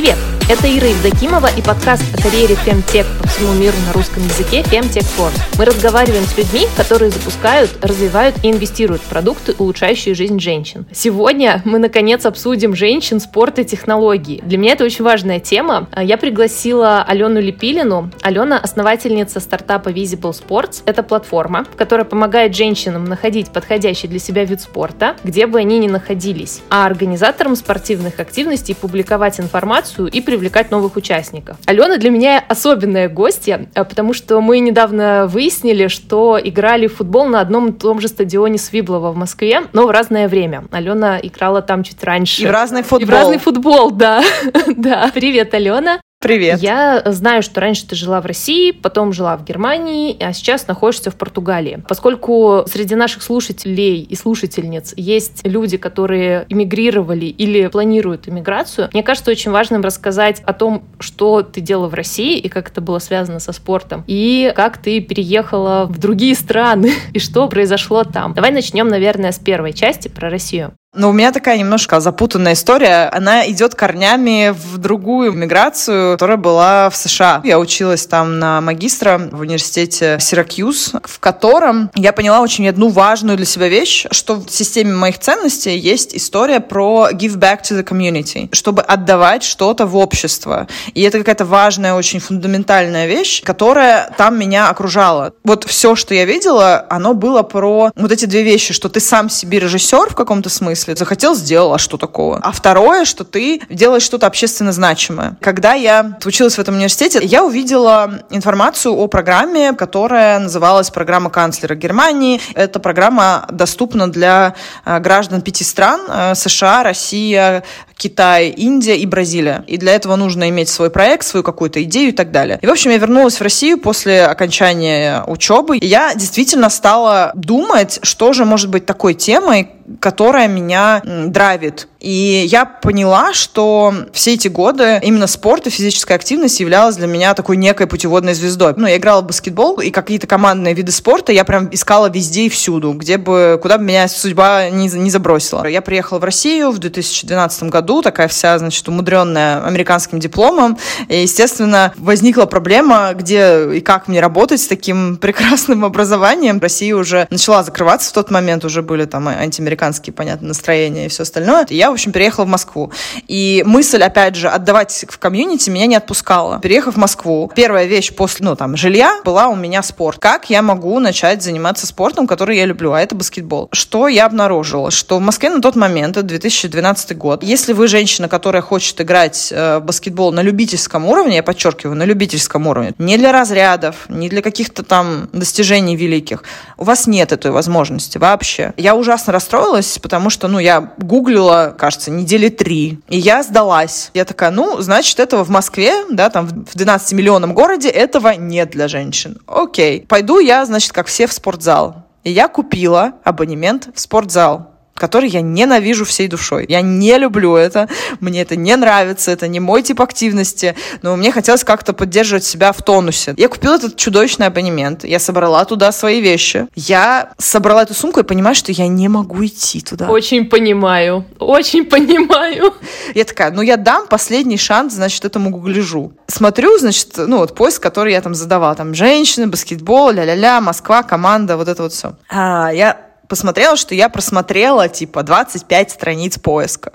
Привет! Это Ира Евдокимова и подкаст о карьере Femtech по всему миру на русском языке Femtech Force. Мы разговариваем с людьми, которые запускают, развивают и инвестируют в продукты, улучшающие жизнь женщин. Сегодня мы, наконец, обсудим женщин, спорт и технологии. Для меня это очень важная тема. Я пригласила Алену Лепилину. Алена — основательница стартапа Visible Sports. Это платформа, которая помогает женщинам находить подходящий для себя вид спорта, где бы они ни находились, а организаторам спортивных активностей публиковать информацию и привлекать привлекать новых участников. Алена для меня особенная гостья, э, потому что мы недавно выяснили, что играли в футбол на одном и том же стадионе Свиблова в Москве, но в разное время. Алена играла там чуть раньше. И в разный футбол. И в разный футбол, да. да. Привет, Алена. Привет. Я знаю, что раньше ты жила в России, потом жила в Германии, а сейчас находишься в Португалии. Поскольку среди наших слушателей и слушательниц есть люди, которые эмигрировали или планируют иммиграцию, мне кажется очень важным рассказать о том, что ты делала в России и как это было связано со спортом, и как ты переехала в другие страны, и что произошло там. Давай начнем, наверное, с первой части про Россию. Но у меня такая немножко запутанная история. Она идет корнями в другую миграцию, которая была в США. Я училась там на магистра в университете Сиракьюз, в котором я поняла очень одну важную для себя вещь, что в системе моих ценностей есть история про give back to the community, чтобы отдавать что-то в общество. И это какая-то важная, очень фундаментальная вещь, которая там меня окружала. Вот все, что я видела, оно было про вот эти две вещи, что ты сам себе режиссер в каком-то смысле, смысле. Захотел, сделал, а что такого? А второе, что ты делаешь что-то общественно значимое. Когда я училась в этом университете, я увидела информацию о программе, которая называлась программа канцлера Германии. Эта программа доступна для э, граждан пяти стран э, США, Россия, Китай, Индия и Бразилия. И для этого нужно иметь свой проект, свою какую-то идею и так далее. И, в общем, я вернулась в Россию после окончания учебы. И я действительно стала думать, что же может быть такой темой, которая меня драйвит. И я поняла, что все эти годы именно спорт и физическая активность являлась для меня такой некой путеводной звездой. Ну, я играла в баскетбол, и какие-то командные виды спорта я прям искала везде и всюду, где бы, куда бы меня судьба не, не забросила. Я приехала в Россию в 2012 году, такая вся, значит, умудренная американским дипломом. И, естественно, возникла проблема, где и как мне работать с таким прекрасным образованием. Россия уже начала закрываться в тот момент, уже были там антиамериканские, понятно, настроения и все остальное. Я в общем, переехала в Москву. И мысль, опять же, отдавать в комьюнити меня не отпускала. Переехав в Москву, первая вещь после, ну, там, жилья была у меня спорт. Как я могу начать заниматься спортом, который я люблю, а это баскетбол? Что я обнаружила? Что в Москве на тот момент, это 2012 год, если вы женщина, которая хочет играть э, в баскетбол на любительском уровне, я подчеркиваю, на любительском уровне, не для разрядов, не для каких-то там достижений великих, у вас нет этой возможности вообще. Я ужасно расстроилась, потому что, ну, я гуглила кажется, недели три. И я сдалась. Я такая, ну, значит, этого в Москве, да, там в 12-миллионном городе этого нет для женщин. Окей. Пойду я, значит, как все в спортзал. И я купила абонемент в спортзал который я ненавижу всей душой. Я не люблю это, мне это не нравится, это не мой тип активности, но мне хотелось как-то поддерживать себя в тонусе. Я купила этот чудовищный абонемент, я собрала туда свои вещи, я собрала эту сумку и понимаю, что я не могу идти туда. Очень понимаю, очень понимаю. Я такая, ну я дам последний шанс, значит, этому гугляжу. Смотрю, значит, ну вот поиск, который я там задавала, там женщины, баскетбол, ля-ля-ля, Москва, команда, вот это вот все. А, я посмотрела, что я просмотрела типа 25 страниц поиска.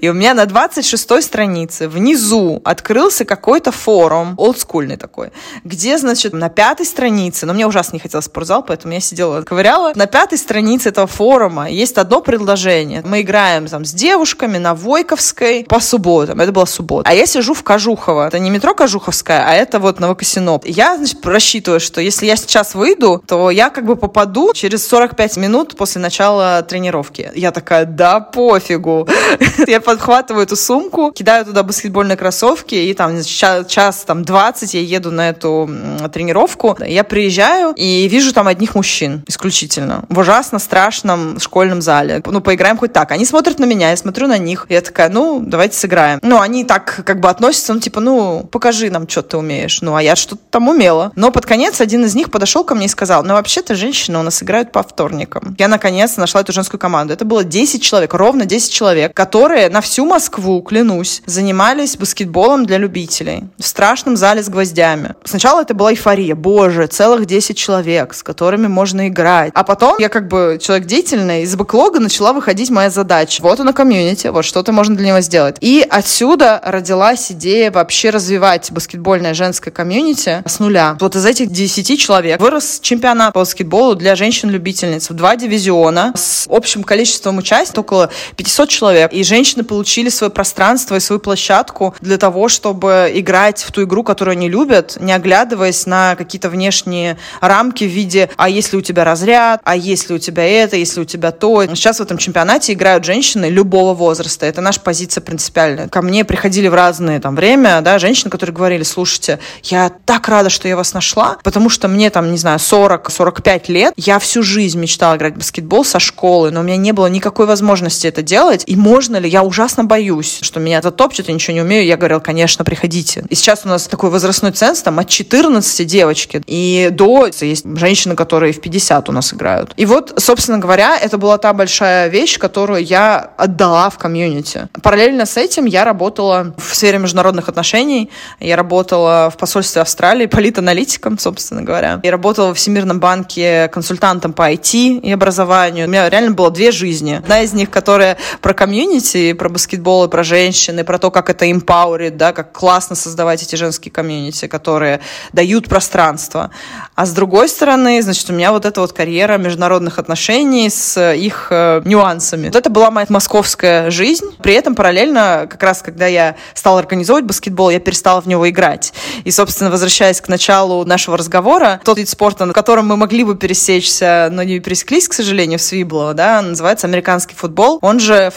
И у меня на 26 странице внизу открылся какой-то форум, олдскульный такой, где, значит, на пятой странице, но мне ужасно не хотелось спортзал, поэтому я сидела, ковыряла, на пятой странице этого форума есть одно предложение. Мы играем там с девушками на Войковской по субботам. Это была суббота. А я сижу в Кожухово. Это не метро Кожуховская, а это вот Новокосиноп. Я, значит, рассчитываю, что если я сейчас выйду, то я как бы попаду через 45 минут после начала тренировки. Я такая, да пофигу. Я подхватываю эту сумку, кидаю туда баскетбольные кроссовки, и там час, час там 20 я еду на эту тренировку. Я приезжаю и вижу там одних мужчин исключительно. В ужасно страшном школьном зале. Ну, поиграем хоть так. Они смотрят на меня, я смотрю на них. Я такая, ну, давайте сыграем. Ну, они так как бы относятся, ну, типа, ну, покажи нам, что ты умеешь. Ну, а я что-то там умела. Но под конец один из них подошел ко мне и сказал, ну, вообще-то женщины у нас играют по вторникам. Я, наконец, нашла эту женскую команду. Это было 10 человек, ровно 10 человек, которые на всю Москву, клянусь, занимались баскетболом для любителей в страшном зале с гвоздями. Сначала это была эйфория. Боже, целых 10 человек, с которыми можно играть. А потом я как бы человек деятельный, из бэклога начала выходить моя задача. Вот оно комьюнити, вот что-то можно для него сделать. И отсюда родилась идея вообще развивать баскетбольное женское комьюнити с нуля. Вот из этих 10 человек вырос чемпионат по баскетболу для женщин-любительниц в два дивизиона с общим количеством участников около 500 человек. И женщины получили свое пространство и свою площадку для того, чтобы играть в ту игру, которую они любят, не оглядываясь на какие-то внешние рамки в виде «а если у тебя разряд?», «а если у тебя это?», «если у тебя то?». Сейчас в этом чемпионате играют женщины любого возраста. Это наша позиция принципиальная. Ко мне приходили в разное там время, да, женщины, которые говорили, слушайте, я так рада, что я вас нашла, потому что мне там, не знаю, 40-45 лет, я всю жизнь мечтала играть в баскетбол со школы, но у меня не было никакой возможности это делать. И можно ли? Я ужасно боюсь, что меня это топчет, я ничего не умею. Я говорила, конечно, приходите. И сейчас у нас такой возрастной ценз, там, от 14 девочки и до... Есть женщины, которые в 50 у нас играют. И вот, собственно говоря, это была та большая вещь, которую я отдала в комьюнити. Параллельно с этим я работала в сфере международных отношений. Я работала в посольстве Австралии политаналитиком, собственно говоря. И работала в Всемирном банке консультантом по IT и образованию. У меня реально было две жизни. Одна из них, которая про комьюнити, про баскетбол и про женщин, и про то, как это empowering, да, как классно создавать эти женские комьюнити, которые дают пространство. А с другой стороны, значит, у меня вот эта вот карьера международных отношений с их э, нюансами. Вот это была моя московская жизнь. При этом параллельно, как раз когда я стала организовывать баскетбол, я перестала в него играть. И, собственно, возвращаясь к началу нашего разговора, тот вид спорта, на котором мы могли бы пересечься, но не пересеклись, к сожалению, в Свиблово, да, называется американский футбол. Он же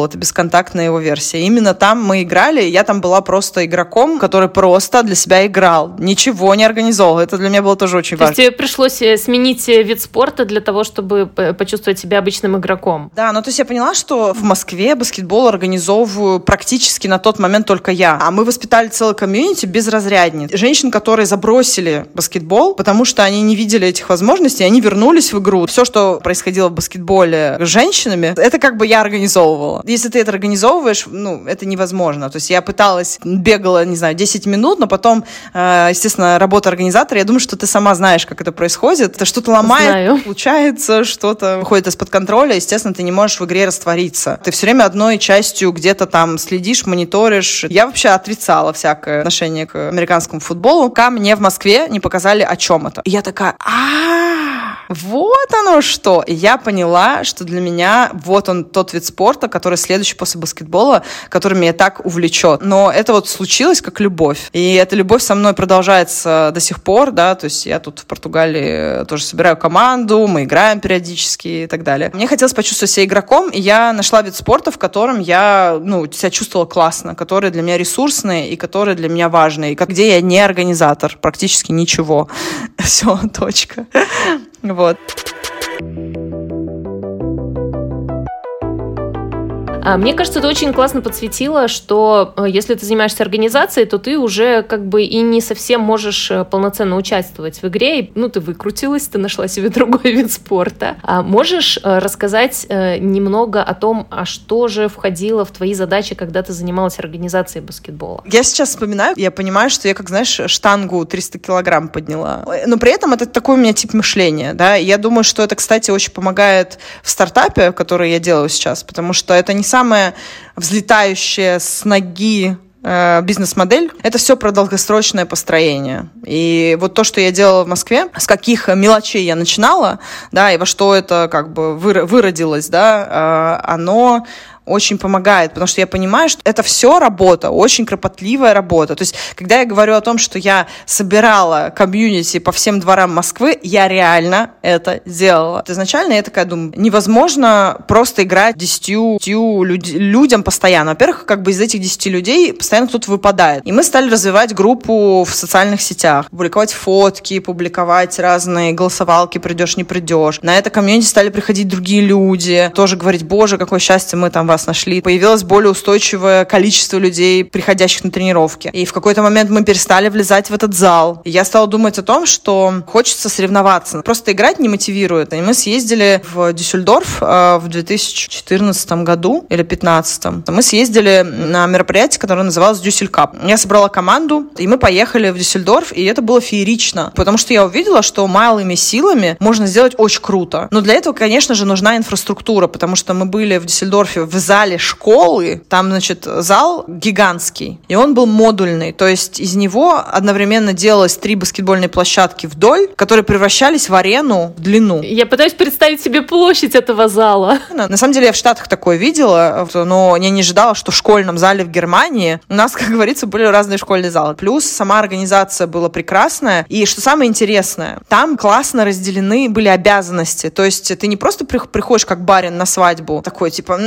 флаг-футбол, это бесконтактная его версия. Именно там мы играли, я там была просто игроком, который просто для себя играл, ничего не организовал. Это для меня было тоже очень То важно. То есть тебе пришлось э, сменить э, вид спорта для того, чтобы почувствовать себя обычным игроком? Да, ну то есть я поняла, что в Москве баскетбол организовываю практически на тот момент только я. А мы воспитали целый комьюнити без разрядниц. Женщин, которые забросили баскетбол, потому что они не видели этих возможностей, они вернулись в игру. Все, что происходило в баскетболе с женщинами, это как бы я организовывала. Если ты это организовываешь, ну, это невозможно. То есть я пыталась, бегала, не знаю, 10 минут, но потом, э, естественно, работа организатора, я думаю, что ты сама знаешь, как это происходит. Это что-то ломает, Знаю. получается, что-то выходит из-под контроля, естественно, ты не можешь в игре раствориться. Ты все время одной частью где-то там следишь, мониторишь. Я вообще отрицала всякое отношение к американскому футболу. Ко мне в Москве не показали, о чем это. И я такая, а вот оно что. И я поняла, что для меня вот он тот вид спорта, который следующий после баскетбола, который меня так увлечет. Но это вот случилось как любовь. И эта любовь со мной продолжается до сих пор, да, то есть я тут в Португалии тоже собираю команду, мы играем периодически и так далее. Мне хотелось почувствовать себя игроком, и я нашла вид спорта, в котором я, ну, себя чувствовала классно, который для меня ресурсный и который для меня важный, и где я не организатор, практически ничего. Все, точка. Вот. А, мне кажется, ты очень классно подсветила, что э, если ты занимаешься организацией, то ты уже как бы и не совсем можешь э, полноценно участвовать в игре. Ну, ты выкрутилась, ты нашла себе другой вид спорта. А можешь э, рассказать немного о том, а что же входило в твои задачи, когда ты занималась организацией баскетбола? Я сейчас вспоминаю, я понимаю, что я, как знаешь, штангу 300 килограмм подняла. Но при этом это такой у меня тип мышления, да. Я думаю, что это, кстати, очень помогает в стартапе, который я делаю сейчас, потому что это не самая взлетающая с ноги э, бизнес-модель, это все про долгосрочное построение. И вот то, что я делала в Москве, с каких мелочей я начинала, да, и во что это как бы выродилось, да, э, оно очень помогает, потому что я понимаю, что это все работа, очень кропотливая работа. То есть, когда я говорю о том, что я собирала комьюнити по всем дворам Москвы, я реально это делала. Изначально я такая думаю, невозможно просто играть десятью, люд, людям постоянно. Во-первых, как бы из этих десяти людей постоянно кто-то выпадает. И мы стали развивать группу в социальных сетях, публиковать фотки, публиковать разные голосовалки, придешь, не придешь. На это комьюнити стали приходить другие люди, тоже говорить, боже, какое счастье, мы там вас раз нашли. Появилось более устойчивое количество людей, приходящих на тренировки. И в какой-то момент мы перестали влезать в этот зал. И я стала думать о том, что хочется соревноваться. Просто играть не мотивирует. И мы съездили в Дюссельдорф э, в 2014 году или 2015. Мы съездили на мероприятие, которое называлось Дюссель Кап. Я собрала команду, и мы поехали в Дюссельдорф, и это было феерично. Потому что я увидела, что малыми силами можно сделать очень круто. Но для этого, конечно же, нужна инфраструктура, потому что мы были в Дюссельдорфе в зале школы. Там, значит, зал гигантский, и он был модульный. То есть из него одновременно делалось три баскетбольные площадки вдоль, которые превращались в арену в длину. Я пытаюсь представить себе площадь этого зала. На самом деле я в Штатах такое видела, но я не ожидала, что в школьном зале в Германии у нас, как говорится, были разные школьные залы. Плюс сама организация была прекрасная. И что самое интересное, там классно разделены были обязанности. То есть ты не просто приходишь как барин на свадьбу, такой типа,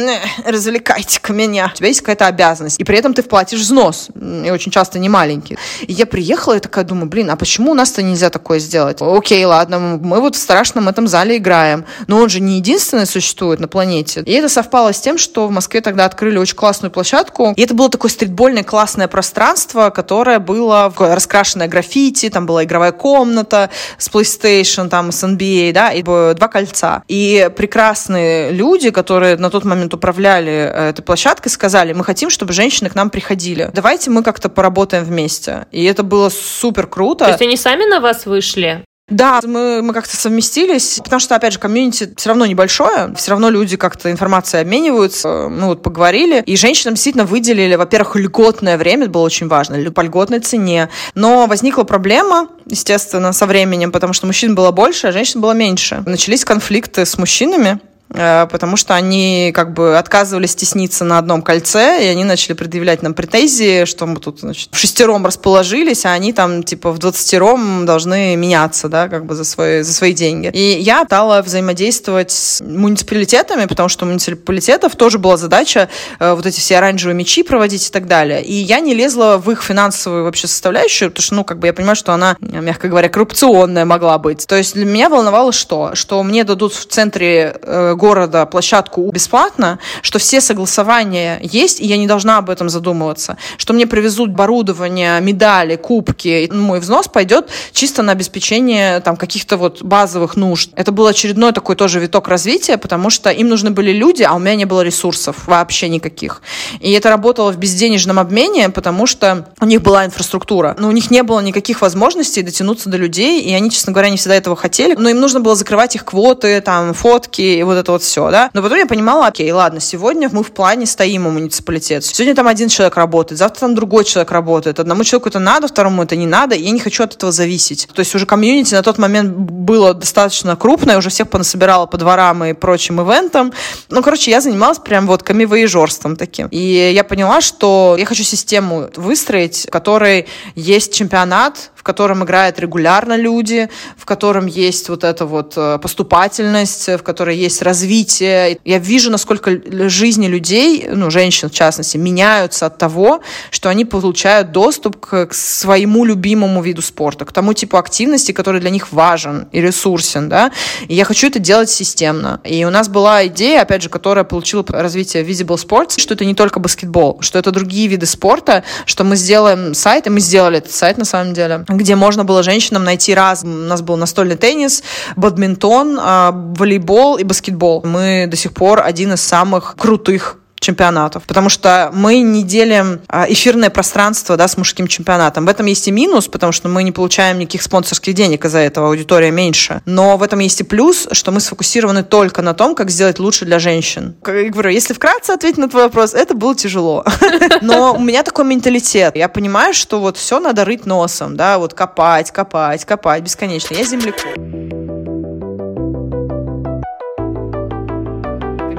развлекайте-ка меня. У тебя есть какая-то обязанность. И при этом ты вплатишь взнос. И очень часто не маленький. И я приехала и такая думаю, блин, а почему у нас-то нельзя такое сделать? Окей, ладно, мы вот в страшном этом зале играем. Но он же не единственный существует на планете. И это совпало с тем, что в Москве тогда открыли очень классную площадку. И это было такое стритбольное классное пространство, которое было раскрашенное граффити, там была игровая комната с PlayStation, там с NBA, да, и два кольца. И прекрасные люди, которые на тот момент управляли э, этой площадкой, сказали, мы хотим, чтобы женщины к нам приходили. Давайте мы как-то поработаем вместе. И это было супер круто. То есть они сами на вас вышли? Да, мы, мы как-то совместились, потому что, опять же, комьюнити все равно небольшое, все равно люди как-то информацией обмениваются, мы вот поговорили, и женщинам действительно выделили, во-первых, льготное время, это было очень важно, по льготной цене, но возникла проблема, естественно, со временем, потому что мужчин было больше, а женщин было меньше. Начались конфликты с мужчинами, Э, потому что они как бы отказывались тесниться на одном кольце, и они начали предъявлять нам претензии, что мы тут, значит, в шестером расположились, а они там, типа, в двадцатером должны меняться, да, как бы за свои, за свои деньги. И я стала взаимодействовать с муниципалитетами, потому что у муниципалитетов тоже была задача э, вот эти все оранжевые мечи проводить и так далее. И я не лезла в их финансовую вообще составляющую, потому что, ну, как бы я понимаю, что она, мягко говоря, коррупционная могла быть. То есть для меня волновало что? Что мне дадут в центре э, города площадку бесплатно, что все согласования есть, и я не должна об этом задумываться, что мне привезут оборудование, медали, кубки, и мой взнос пойдет чисто на обеспечение там каких-то вот базовых нужд. Это был очередной такой тоже виток развития, потому что им нужны были люди, а у меня не было ресурсов вообще никаких. И это работало в безденежном обмене, потому что у них была инфраструктура, но у них не было никаких возможностей дотянуться до людей, и они, честно говоря, не всегда этого хотели, но им нужно было закрывать их квоты, там, фотки и вот это вот все, да. Но потом я понимала, окей, ладно, сегодня мы в плане стоим у муниципалитета. Сегодня там один человек работает, завтра там другой человек работает. Одному человеку это надо, второму это не надо, и я не хочу от этого зависеть. То есть уже комьюнити на тот момент было достаточно крупное, уже всех понасобирала по дворам и прочим ивентам. Ну, короче, я занималась прям вот камевоежорством таким. И я поняла, что я хочу систему выстроить, в которой есть чемпионат, в котором играют регулярно люди, в котором есть вот эта вот э, поступательность, в которой есть развитие. Я вижу, насколько жизни людей, ну, женщин в частности, меняются от того, что они получают доступ к, к своему любимому виду спорта, к тому типу активности, который для них важен и ресурсен, да. И я хочу это делать системно. И у нас была идея, опять же, которая получила развитие Visible Sports, что это не только баскетбол, что это другие виды спорта, что мы сделаем сайт, и мы сделали этот сайт на самом деле, где можно было женщинам найти раз. У нас был настольный теннис, бадминтон, а, волейбол и баскетбол. Мы до сих пор один из самых крутых чемпионатов, потому что мы не делим а, эфирное пространство да, с мужским чемпионатом. В этом есть и минус, потому что мы не получаем никаких спонсорских денег из-за этого, аудитория меньше. Но в этом есть и плюс, что мы сфокусированы только на том, как сделать лучше для женщин. Как говорю, если вкратце ответить на твой вопрос, это было тяжело. Но у меня такой менталитет. Я понимаю, что вот все надо рыть носом, да, вот копать, копать, копать бесконечно. Я землекоп.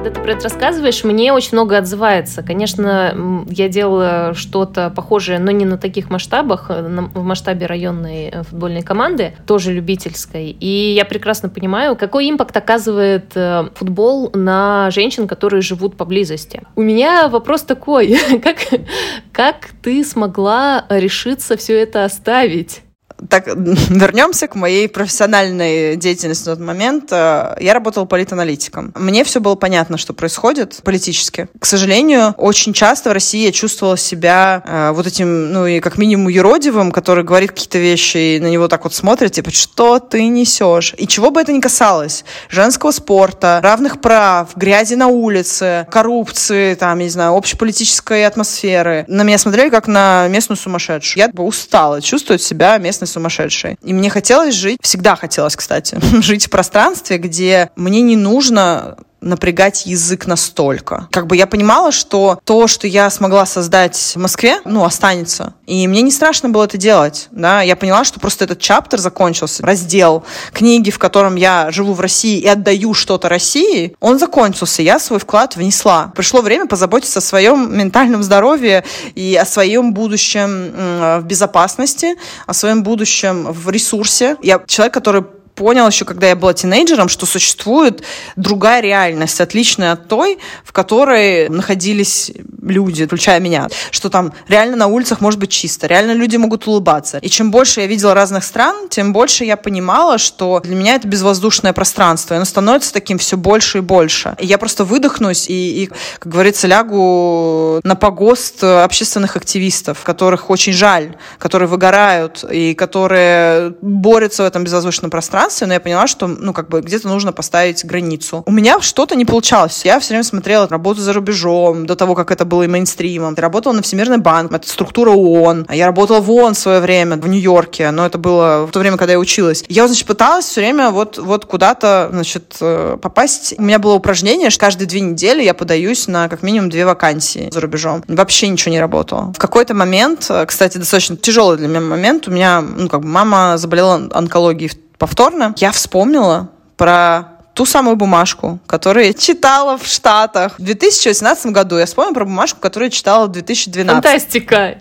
Когда ты про это рассказываешь, мне очень много отзывается. Конечно, я делала что-то похожее, но не на таких масштабах, э, в масштабе районной э, футбольной команды, тоже любительской. И я прекрасно понимаю, какой импакт оказывает э, футбол на женщин, которые живут поблизости. У меня вопрос такой, как, как ты смогла решиться все это оставить? Так, вернемся к моей профессиональной деятельности на тот момент. Э, я работала политаналитиком. Мне все было понятно, что происходит политически. К сожалению, очень часто в России я чувствовала себя э, вот этим, ну и как минимум юродивым, который говорит какие-то вещи и на него так вот смотрит, типа, что ты несешь? И чего бы это ни касалось. Женского спорта, равных прав, грязи на улице, коррупции, там, не знаю, общеполитической атмосферы. На меня смотрели как на местную сумасшедшую. Я устала чувствовать себя местной сумасшедшей. И мне хотелось жить, всегда хотелось, кстати, жить в пространстве, где мне не нужно напрягать язык настолько. Как бы я понимала, что то, что я смогла создать в Москве, ну, останется. И мне не страшно было это делать, да. Я поняла, что просто этот чаптер закончился, раздел книги, в котором я живу в России и отдаю что-то России, он закончился. Я свой вклад внесла. Пришло время позаботиться о своем ментальном здоровье и о своем будущем в безопасности, о своем будущем в ресурсе. Я человек, который понял еще, когда я была тинейджером, что существует другая реальность, отличная от той, в которой находились люди, включая меня. Что там реально на улицах может быть чисто, реально люди могут улыбаться. И чем больше я видела разных стран, тем больше я понимала, что для меня это безвоздушное пространство. И оно становится таким все больше и больше. И я просто выдохнусь и, и как говорится, лягу на погост общественных активистов, которых очень жаль, которые выгорают и которые борются в этом безвоздушном пространстве, пространстве, но я поняла, что, ну, как бы где-то нужно поставить границу. У меня что-то не получалось. Я все время смотрела работу за рубежом, до того, как это было и мейнстримом. Я работала на Всемирный банк, это структура ООН. Я работала в ООН в свое время, в Нью-Йорке, но это было в то время, когда я училась. Я, значит, пыталась все время вот, вот куда-то, значит, э, попасть. У меня было упражнение, что каждые две недели я подаюсь на как минимум две вакансии за рубежом. Вообще ничего не работало. В какой-то момент, э, кстати, достаточно тяжелый для меня момент, у меня, ну, как бы мама заболела онкологией повторно, я вспомнила про ту самую бумажку, которую я читала в Штатах. В 2018 году я вспомнила про бумажку, которую я читала в 2012. Фантастика!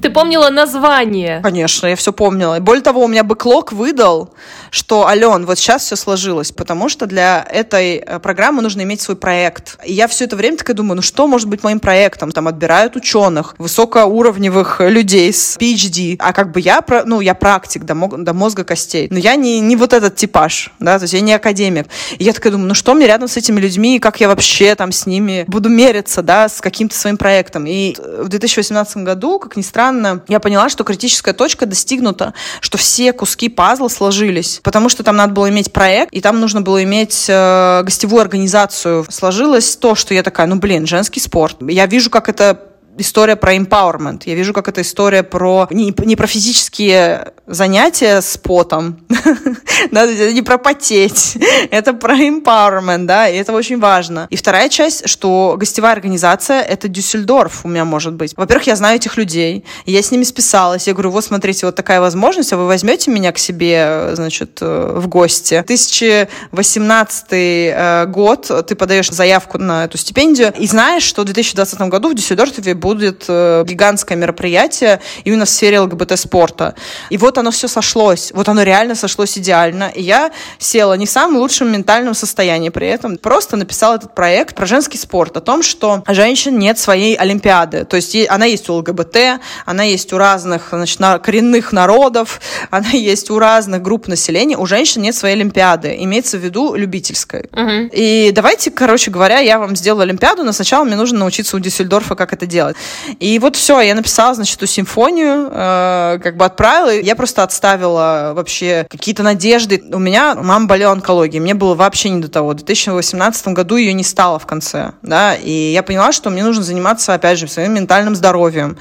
Ты помнила название? Конечно, я все помнила. Более того, у меня бэклог выдал, что, Ален, вот сейчас все сложилось, потому что для этой э, программы нужно иметь свой проект. И я все это время такая думаю, ну что может быть моим проектом? Там отбирают ученых, высокоуровневых людей с PhD. А как бы я, ну, я практик до, до мозга костей. Но я не, не вот этот типаж, да, то есть я не академик. И я такая думаю, ну что мне рядом с этими людьми, как я вообще там с ними буду мериться, да, с каким-то своим проектом. И в 2018 году, как ни странно, я поняла, что критическая точка достигнута, что все куски пазла сложились потому что там надо было иметь проект, и там нужно было иметь э, гостевую организацию. Сложилось то, что я такая, ну блин, женский спорт. Я вижу, как это история про empowerment. Я вижу, как это история про не, не про физические занятия с потом, не про потеть, это про empowerment, да, и это очень важно. И вторая часть, что гостевая организация — это Дюссельдорф у меня может быть. Во-первых, я знаю этих людей, я с ними списалась, я говорю, вот смотрите, вот такая возможность, а вы возьмете меня к себе, значит, э, в гости. 2018 э, год, ты подаешь заявку на эту стипендию, и знаешь, что в 2020 году в Дюссельдорфе будет э, гигантское мероприятие именно в сфере ЛГБТ-спорта. И вот оно все сошлось. Вот оно реально сошлось идеально. И я села не в самом лучшем ментальном состоянии при этом. Просто написала этот проект про женский спорт, о том, что женщин нет своей Олимпиады. То есть она есть у ЛГБТ, она есть у разных значит, коренных народов, она есть у разных групп населения. У женщин нет своей Олимпиады. Имеется в виду любительской. Угу. И давайте, короче говоря, я вам сделаю Олимпиаду, но сначала мне нужно научиться у Дюссельдорфа, как это делать. И вот все, я написала, значит, эту симфонию, э, как бы отправила. Я просто отставила вообще какие-то надежды. У меня мама болела онкологией, мне было вообще не до того. В 2018 году ее не стало в конце, да, и я поняла, что мне нужно заниматься, опять же, своим ментальным здоровьем.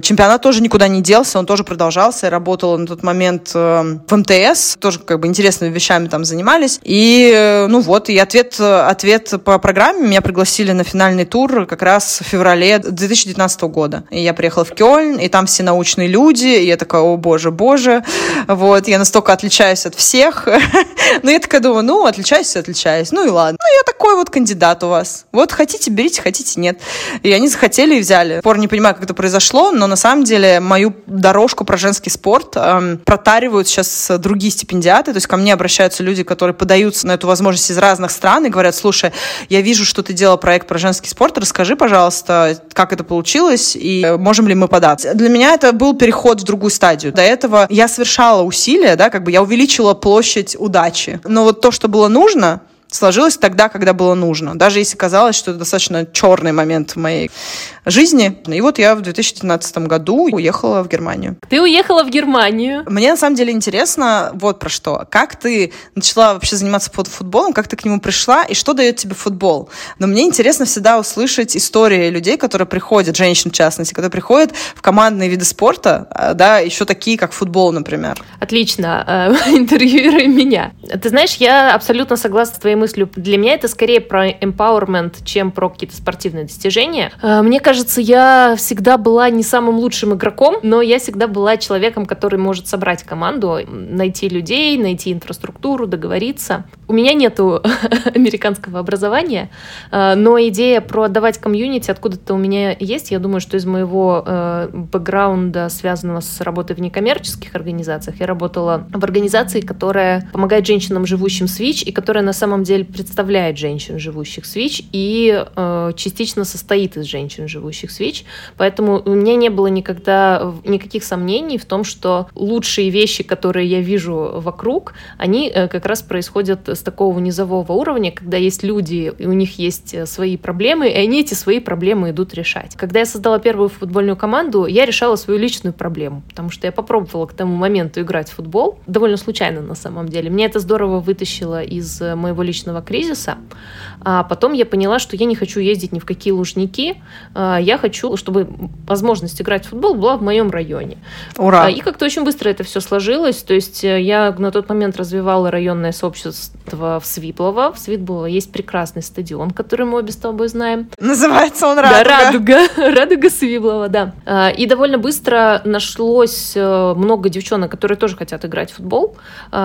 Чемпионат тоже никуда не делся, он тоже продолжался. Я работала на тот момент э, в МТС, тоже как бы интересными вещами там занимались. И, э, ну вот, и ответ, ответ по программе меня пригласили на финальный тур как раз в феврале 2019 года. И я приехала в Кёльн, и там все научные люди, и я такая, о боже, боже, вот, я настолько отличаюсь от всех. Но я такая думаю, ну, отличаюсь, отличаюсь, ну и ладно. Ну, я такой вот кандидат у вас. Вот хотите, берите, хотите, нет. И они захотели и взяли. Пор не понимаю, как это произошло, но но на самом деле мою дорожку про женский спорт эм, протаривают сейчас другие стипендиаты, то есть ко мне обращаются люди, которые подаются на эту возможность из разных стран и говорят, слушай, я вижу, что ты делал проект про женский спорт, расскажи, пожалуйста, как это получилось и можем ли мы податься. Для меня это был переход в другую стадию. До этого я совершала усилия, да, как бы я увеличила площадь удачи. Но вот то, что было нужно, сложилось тогда, когда было нужно. Даже если казалось, что это достаточно черный момент в моей жизни. И вот я в 2019 году уехала в Германию. Ты уехала в Германию? Мне на самом деле интересно вот про что. Как ты начала вообще заниматься футболом, как ты к нему пришла, и что дает тебе футбол? Но мне интересно всегда услышать истории людей, которые приходят, женщин в частности, которые приходят в командные виды спорта, а, да, еще такие, как футбол, например. Отлично. Э, интервьюируй меня. Ты знаешь, я абсолютно согласна с твоей мыслью. Для меня это скорее про empowerment, чем про какие-то спортивные достижения. Э, мне кажется, кажется, я всегда была не самым лучшим игроком, но я всегда была человеком, который может собрать команду, найти людей, найти инфраструктуру, договориться. У меня нету американского образования, э, но идея про отдавать комьюнити откуда-то у меня есть. Я думаю, что из моего э, бэкграунда, связанного с работой в некоммерческих организациях, я работала в организации, которая помогает женщинам, живущим с ВИЧ, и которая на самом деле представляет женщин, живущих с ВИЧ, и э, частично состоит из женщин, живущих с ВИЧ, поэтому у меня не было никогда никаких сомнений в том, что лучшие вещи, которые я вижу вокруг, они э, как раз происходят с такого низового уровня, когда есть люди, и у них есть э, свои проблемы, и они эти свои проблемы идут решать. Когда я создала первую футбольную команду, я решала свою личную проблему, потому что я попробовала к тому моменту играть в футбол, довольно случайно на самом деле. Мне это здорово вытащило из э, моего личного кризиса, а потом я поняла, что я не хочу ездить ни в какие лужники, а, я хочу, чтобы возможность играть в футбол была в моем районе. Ура! А, и как-то очень быстро это все сложилось. То есть э, я на тот момент развивала районное сообщество в Свиблово. В Свиблово есть прекрасный стадион, который мы обе с тобой знаем. Называется он Радуга. Да, Радуга. Радуга Свиблова, да. А, и довольно быстро нашлось э, много девчонок, которые тоже хотят играть в футбол.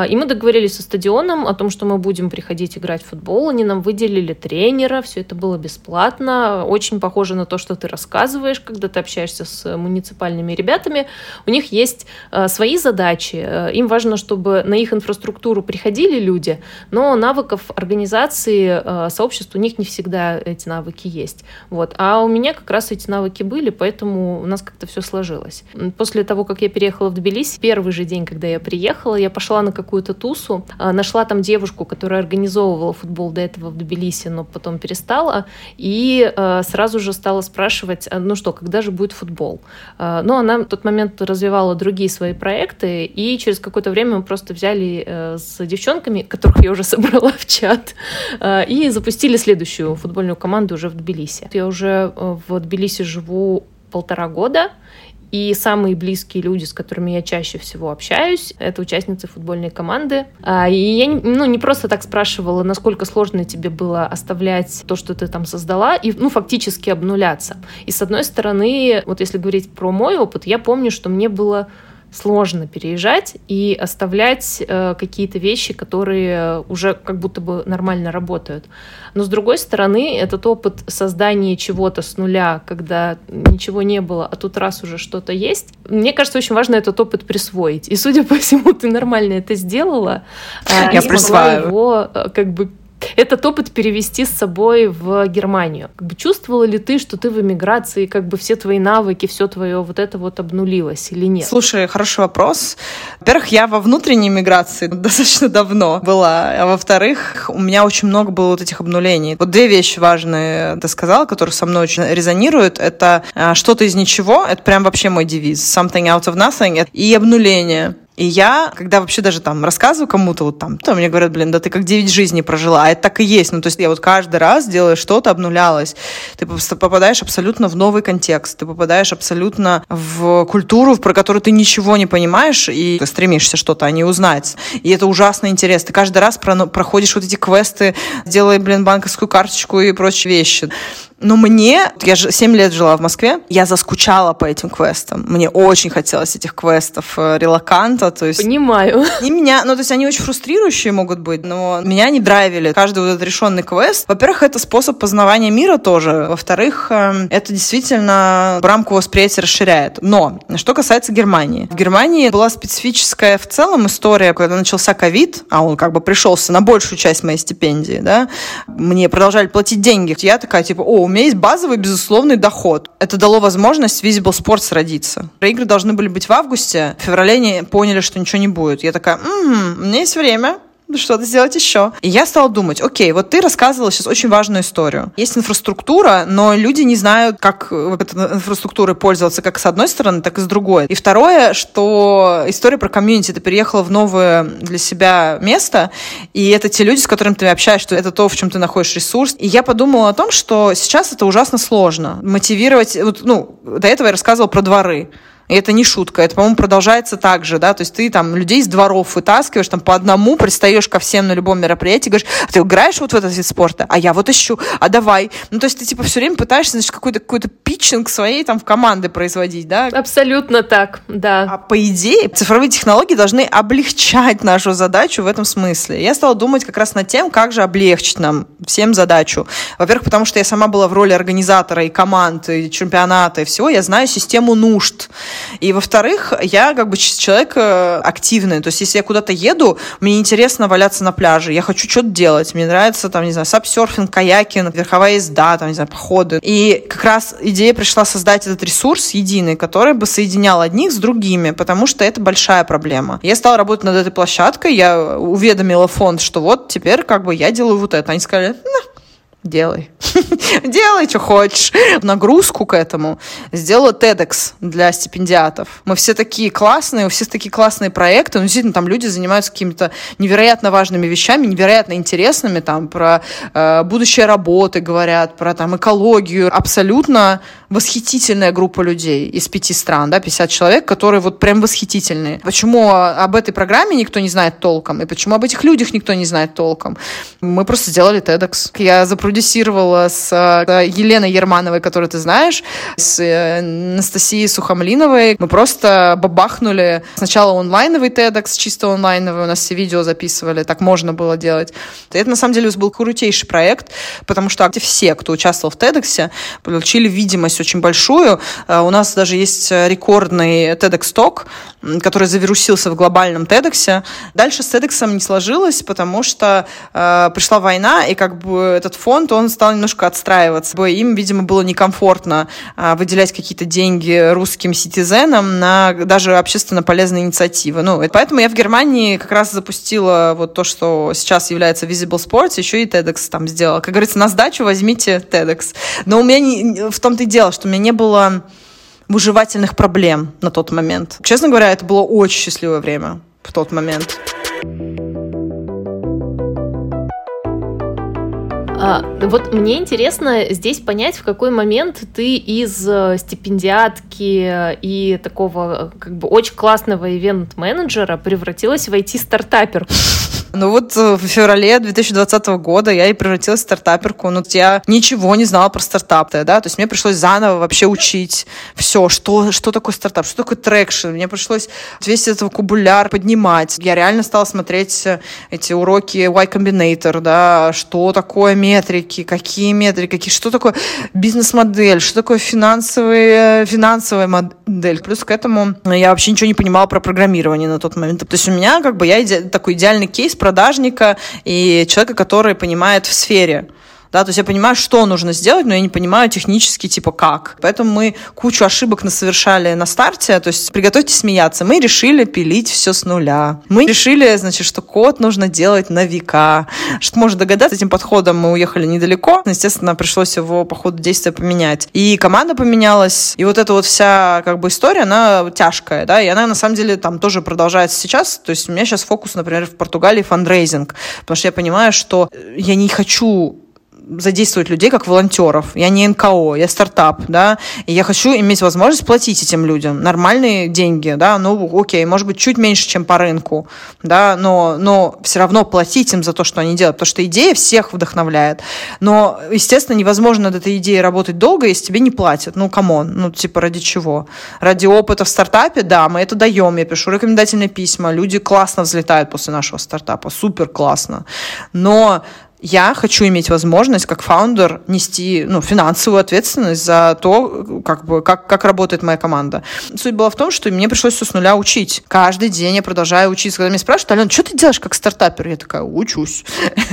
И мы договорились со стадионом о том, что мы будем приходить играть в футбол. Они нам выделили тренера, все это было бесплатно. Очень похоже на то, что ты рассказываешь, когда ты общаешься с муниципальными ребятами, у них есть э, свои задачи. Э, им важно, чтобы на их инфраструктуру приходили люди, но навыков организации э, сообществ у них не всегда эти навыки есть. Вот. А у меня как раз эти навыки были, поэтому у нас как-то все сложилось. После того, как я переехала в Тбилиси, первый же день, когда я приехала, я пошла на какую-то тусу, нашла там девушку, которая организовывала футбол до этого в Тбилиси, но потом перестала, и сразу же стала спрашивать, «А, ну что, когда же будет футбол? А, но она в тот момент развивала другие свои проекты, и через какое-то время мы просто взяли э, с девчонками, которых я уже собрала в чат, э, и запустили следующую футбольную команду уже в Тбилиси. Я уже э, в Тбилиси живу полтора года, и самые близкие люди, с которыми я чаще всего общаюсь, это участницы футбольной команды. А, и я ну, не просто так спрашивала, насколько сложно тебе было оставлять то, что ты там создала, и ну, фактически обнуляться. И с одной стороны, вот если говорить про мой опыт, я помню, что мне было сложно переезжать и оставлять э, какие-то вещи, которые уже как будто бы нормально работают. Но с другой стороны, этот опыт создания чего-то с нуля, когда ничего не было, а тут раз уже что-то есть, мне кажется, очень важно этот опыт присвоить. И, судя по всему, ты нормально это сделала. Э, Я присваиваю. его э, как бы этот опыт перевести с собой в Германию. Как бы чувствовала ли ты, что ты в эмиграции, как бы все твои навыки, все твое вот это вот обнулилось или нет? Слушай, хороший вопрос. Во-первых, я во внутренней миграции достаточно давно была, а во-вторых, у меня очень много было вот этих обнулений. Вот две вещи важные ты сказала, которые со мной очень резонируют. Это а, что-то из ничего, это прям вообще мой девиз. Something out of nothing. И обнуление. И я, когда вообще даже там рассказываю кому-то, вот там, то мне говорят, блин, да ты как 9 жизней прожила, а это так и есть. Ну, то есть я вот каждый раз делаю что-то, обнулялась. Ты попадаешь абсолютно в новый контекст, ты попадаешь абсолютно в культуру, про которую ты ничего не понимаешь, и ты стремишься что-то о ней узнать. И это ужасно интересно. Ты каждый раз про проходишь вот эти квесты, делай, блин, банковскую карточку и прочие вещи. Но мне, я же 7 лет жила в Москве, я заскучала по этим квестам. Мне очень хотелось этих квестов э, релаканта, то есть... Понимаю. И меня, ну, то есть они очень фрустрирующие могут быть, но меня не драйвили. Каждый вот этот решенный квест. Во-первых, это способ познавания мира тоже. Во-вторых, эм, это действительно рамку восприятия расширяет. Но, что касается Германии. В Германии была специфическая в целом история, когда начался ковид, а он как бы пришелся на большую часть моей стипендии, да, мне продолжали платить деньги. Я такая, типа, о, меня есть базовый безусловный доход. Это дало возможность Visible Sports родиться. Игры должны были быть в августе. В феврале они поняли, что ничего не будет. Я такая, м-м, у меня есть время, что-то сделать еще. И я стала думать, окей, вот ты рассказывала сейчас очень важную историю. Есть инфраструктура, но люди не знают, как этой инфраструктурой пользоваться, как с одной стороны, так и с другой. И второе, что история про комьюнити. Ты переехала в новое для себя место, и это те люди, с которыми ты общаешься, это то, в чем ты находишь ресурс. И я подумала о том, что сейчас это ужасно сложно. Мотивировать, вот, ну, до этого я рассказывала про дворы. И это не шутка. Это, по-моему, продолжается так же, да, то есть ты там людей из дворов вытаскиваешь, там по одному, пристаешь ко всем на любом мероприятии, говоришь, а ты играешь вот в этот вид спорта? А я вот ищу, а давай. Ну, то есть ты типа все время пытаешься, значит, какой-то какой-то питчинг своей там в команды производить, да? Абсолютно так, да. А по идее цифровые технологии должны облегчать нашу задачу в этом смысле. Я стала думать как раз над тем, как же облегчить нам всем задачу. Во-первых, потому что я сама была в роли организатора и команды, и чемпионата, и всего. Я знаю систему нужд. И, во-вторых, я как бы человек э, активный. То есть, если я куда-то еду, мне интересно валяться на пляже. Я хочу что-то делать. Мне нравится, там, не знаю, сапсерфинг, каякинг, верховая езда, там, не знаю, походы. И как раз идея пришла создать этот ресурс единый, который бы соединял одних с другими, потому что это большая проблема. Я стала работать над этой площадкой, я уведомила фонд, что вот теперь как бы я делаю вот это. Они сказали, делай. делай, что хочешь. Нагрузку к этому сделала TEDx для стипендиатов. Мы все такие классные, у всех такие классные проекты. Ну, действительно, там люди занимаются какими-то невероятно важными вещами, невероятно интересными, там, про э, будущее работы говорят, про там экологию. Абсолютно восхитительная группа людей из пяти стран, да, 50 человек, которые вот прям восхитительные. Почему об этой программе никто не знает толком, и почему об этих людях никто не знает толком? Мы просто сделали TEDx. Я запродюсировала с э, Еленой Ермановой, которую ты знаешь, с э, Анастасией Сухомлиновой. Мы просто бабахнули сначала онлайновый TEDx, чисто онлайновый, у нас все видео записывали, так можно было делать. Это на самом деле был крутейший проект, потому что все, кто участвовал в TEDx, получили видимость очень большую. Э, у нас даже есть рекордный TEDx Talk, который завирусился в глобальном TEDx. Дальше с TEDx не сложилось, потому что э, пришла война, и как бы этот фонд, он стал немножко отстраиваться. Им, видимо, было некомфортно э, выделять какие-то деньги русским ситизенам на даже общественно полезные инициативы. Ну, поэтому я в Германии как раз запустила вот то, что сейчас является Visible Sports, еще и TEDx там сделала. Как говорится, на сдачу возьмите TEDx. Но у меня не, в том-то и дело, что у меня не было выживательных проблем на тот момент. Честно говоря, это было очень счастливое время в тот момент. А, вот мне интересно здесь понять, в какой момент ты из э, стипендиатки и такого как бы очень классного ивент-менеджера превратилась в IT-стартапер. Ну вот э, в феврале 2020 года я и превратилась в стартаперку. Но я ничего не знала про стартапы, да, то есть мне пришлось заново вообще учить все, что, что такое стартап, что такое traction. Мне пришлось весь этот вокабуляр поднимать. Я реально стала смотреть э, эти уроки Y Combinator, да, что такое метрики, какие метрики, какие, что такое бизнес-модель, что такое финансовые, финансовая модель. Плюс к этому я вообще ничего не понимала про программирование на тот момент. То есть у меня как бы я иде, такой идеальный кейс продажника и человека, который понимает в сфере да, то есть я понимаю, что нужно сделать, но я не понимаю технически, типа, как. Поэтому мы кучу ошибок насовершали на старте, то есть приготовьтесь смеяться. Мы решили пилить все с нуля. Мы решили, значит, что код нужно делать на века. Что можно догадаться, этим подходом мы уехали недалеко. Естественно, пришлось его по ходу действия поменять. И команда поменялась, и вот эта вот вся, как бы, история, она тяжкая, да, и она, на самом деле, там тоже продолжается сейчас. То есть у меня сейчас фокус, например, в Португалии фандрейзинг, потому что я понимаю, что я не хочу задействовать людей как волонтеров. Я не НКО, я стартап, да, и я хочу иметь возможность платить этим людям нормальные деньги, да, ну, окей, может быть, чуть меньше, чем по рынку, да, но, но все равно платить им за то, что они делают, потому что идея всех вдохновляет. Но, естественно, невозможно над этой идеей работать долго, если тебе не платят. Ну, come on, ну, типа, ради чего? Ради опыта в стартапе, да, мы это даем, я пишу рекомендательные письма, люди классно взлетают после нашего стартапа, супер классно. Но я хочу иметь возможность как founder нести ну, финансовую ответственность за то, как, бы, как, как работает моя команда. Суть была в том, что мне пришлось все с нуля учить. Каждый день я продолжаю учиться. Когда меня спрашивают, Алена, что ты делаешь как стартапер? Я такая, учусь.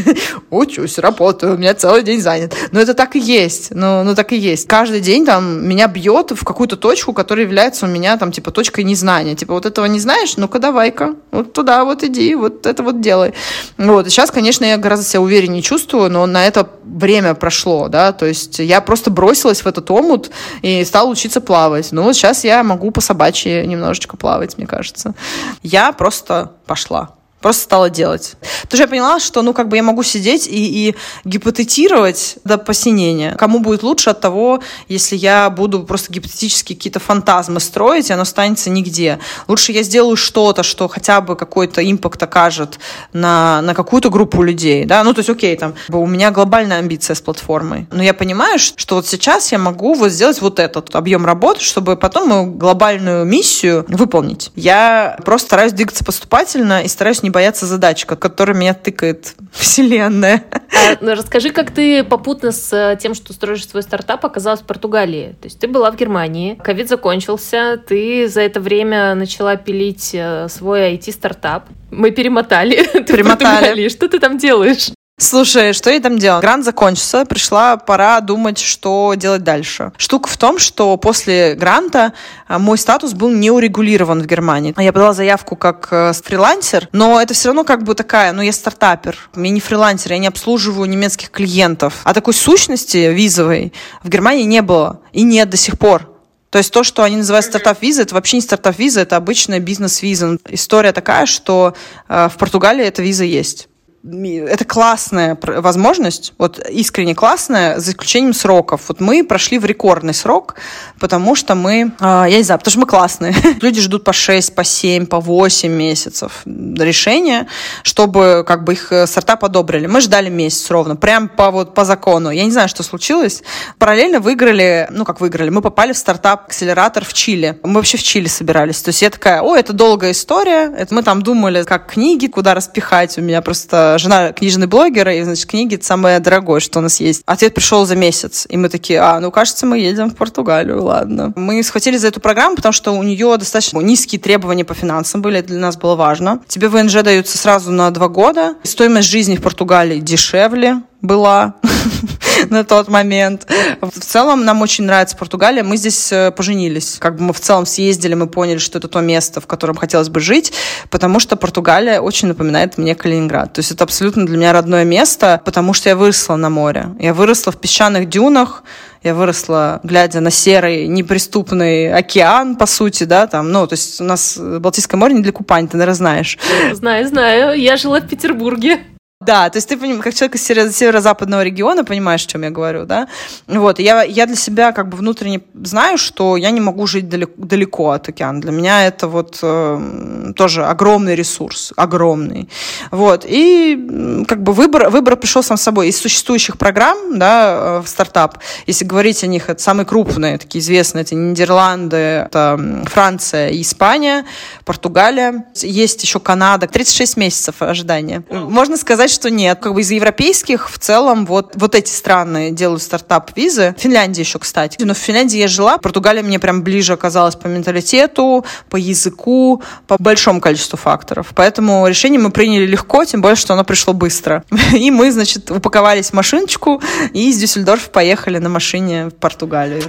учусь, работаю, у меня целый день занят. Но это так и есть. Ну, ну, так и есть. Каждый день там меня бьет в какую-то точку, которая является у меня там типа точкой незнания. Типа вот этого не знаешь? Ну-ка давай-ка. Вот туда вот иди, вот это вот делай. Вот. И сейчас, конечно, я гораздо себя увереннее не чувствую, но на это время прошло, да, то есть я просто бросилась в этот омут и стала учиться плавать. Ну вот сейчас я могу по собачьи немножечко плавать, мне кажется. Я просто пошла. Просто стала делать. Потому что я поняла, что, ну, как бы я могу сидеть и, и гипотетировать до посинения. Кому будет лучше от того, если я буду просто гипотетически какие-то фантазмы строить, и оно останется нигде. Лучше я сделаю что-то, что хотя бы какой-то импакт окажет на, на какую-то группу людей, да. Ну, то есть, окей, там, у меня глобальная амбиция с платформой. Но я понимаю, что вот сейчас я могу вот сделать вот этот объем работы, чтобы потом мою глобальную миссию выполнить. Я просто стараюсь двигаться поступательно и стараюсь не бояться задач, которая меня тыкает вселенная. А, ну, расскажи, как ты попутно с э, тем, что строишь свой стартап, оказалась в Португалии. То есть ты была в Германии, ковид закончился, ты за это время начала пилить э, свой IT-стартап. Мы перемотали. Перемотали. Что ты там делаешь? Слушай, что я там делала? Грант закончился, пришла пора думать, что делать дальше. Штука в том, что после гранта а, мой статус был не урегулирован в Германии. Я подала заявку как э, фрилансер, но это все равно как бы такая, ну я стартапер, я не фрилансер, я не обслуживаю немецких клиентов. А такой сущности визовой в Германии не было и нет до сих пор. То есть то, что они называют стартап-виза, это вообще не стартап-виза, это обычная бизнес-виза. История такая, что э, в Португалии эта виза есть это классная возможность, вот искренне классная, за исключением сроков. Вот мы прошли в рекордный срок, потому что мы, а, я не знаю, потому что мы классные. Люди ждут по 6, по 7, по 8 месяцев решения, чтобы как бы их э, стартап одобрили. Мы ждали месяц ровно, прям по, вот, по закону. Я не знаю, что случилось. Параллельно выиграли, ну как выиграли, мы попали в стартап-акселератор в Чили. Мы вообще в Чили собирались. То есть я такая, о, это долгая история. Это мы там думали, как книги, куда распихать. У меня просто жена книжный блогер, и, значит, книги — это самое дорогое, что у нас есть. Ответ пришел за месяц, и мы такие, а, ну, кажется, мы едем в Португалию, ладно. Мы схватили за эту программу, потому что у нее достаточно низкие требования по финансам были, это для нас было важно. Тебе ВНЖ даются сразу на два года. Стоимость жизни в Португалии дешевле, была на тот момент. В целом нам очень нравится Португалия. Мы здесь э, поженились. Как бы мы в целом съездили, мы поняли, что это то место, в котором хотелось бы жить, потому что Португалия очень напоминает мне Калининград. То есть это абсолютно для меня родное место, потому что я выросла на море. Я выросла в песчаных дюнах, я выросла, глядя на серый, неприступный океан, по сути, да, там, ну, то есть у нас Балтийское море не для купания, ты, наверное, знаешь. Знаю, знаю. Я жила в Петербурге. Да, то есть ты, как человек из северо-западного региона, понимаешь, о чем я говорю, да? Вот, я, я для себя как бы внутренне знаю, что я не могу жить далеко, далеко от океана. Для меня это вот э, тоже огромный ресурс, огромный. Вот, и как бы выбор, выбор пришел сам собой. Из существующих программ, да, э, в стартап, если говорить о них, это самые крупные, такие известные, это Нидерланды, это Франция Испания, Португалия. Есть еще Канада. 36 месяцев ожидания. Можно сказать, что нет. Как бы из европейских в целом вот, вот эти страны делают стартап-визы. Финляндия еще, кстати. Но в Финляндии я жила. Португалия мне прям ближе оказалась по менталитету, по языку, по большому количеству факторов. Поэтому решение мы приняли легко, тем более, что оно пришло быстро. И мы, значит, упаковались в машиночку и из Дюссельдорфа поехали на машине в Португалию.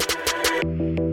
А,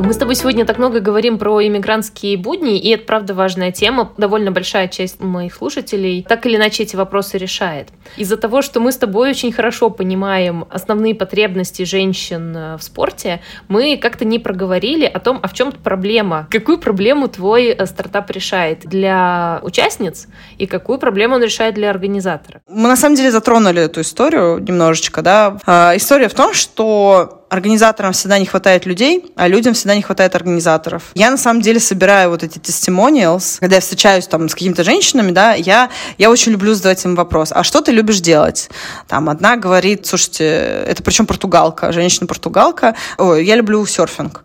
мы с тобой сегодня так много говорим про иммигрантские будни, и это, правда, важная тема. Довольно большая часть моих слушателей так или иначе эти вопросы решает. Из-за того, что мы с тобой очень хорошо понимаем основные потребности женщин э, в спорте, мы как-то не проговорили о том, а в чем проблема. Какую проблему твой э, стартап решает для участниц и какую проблему он решает для организатора? Мы на самом деле затронули эту историю немножечко, да. Э, история в том, что организаторам всегда не хватает людей, а людям всегда не хватает организаторов. Я на самом деле собираю вот эти testimonials, когда я встречаюсь там с какими-то женщинами, да, я, я очень люблю задавать им вопрос, а что ты любишь делать? Там одна говорит, слушайте, это причем португалка, женщина-португалка, ой, я люблю серфинг.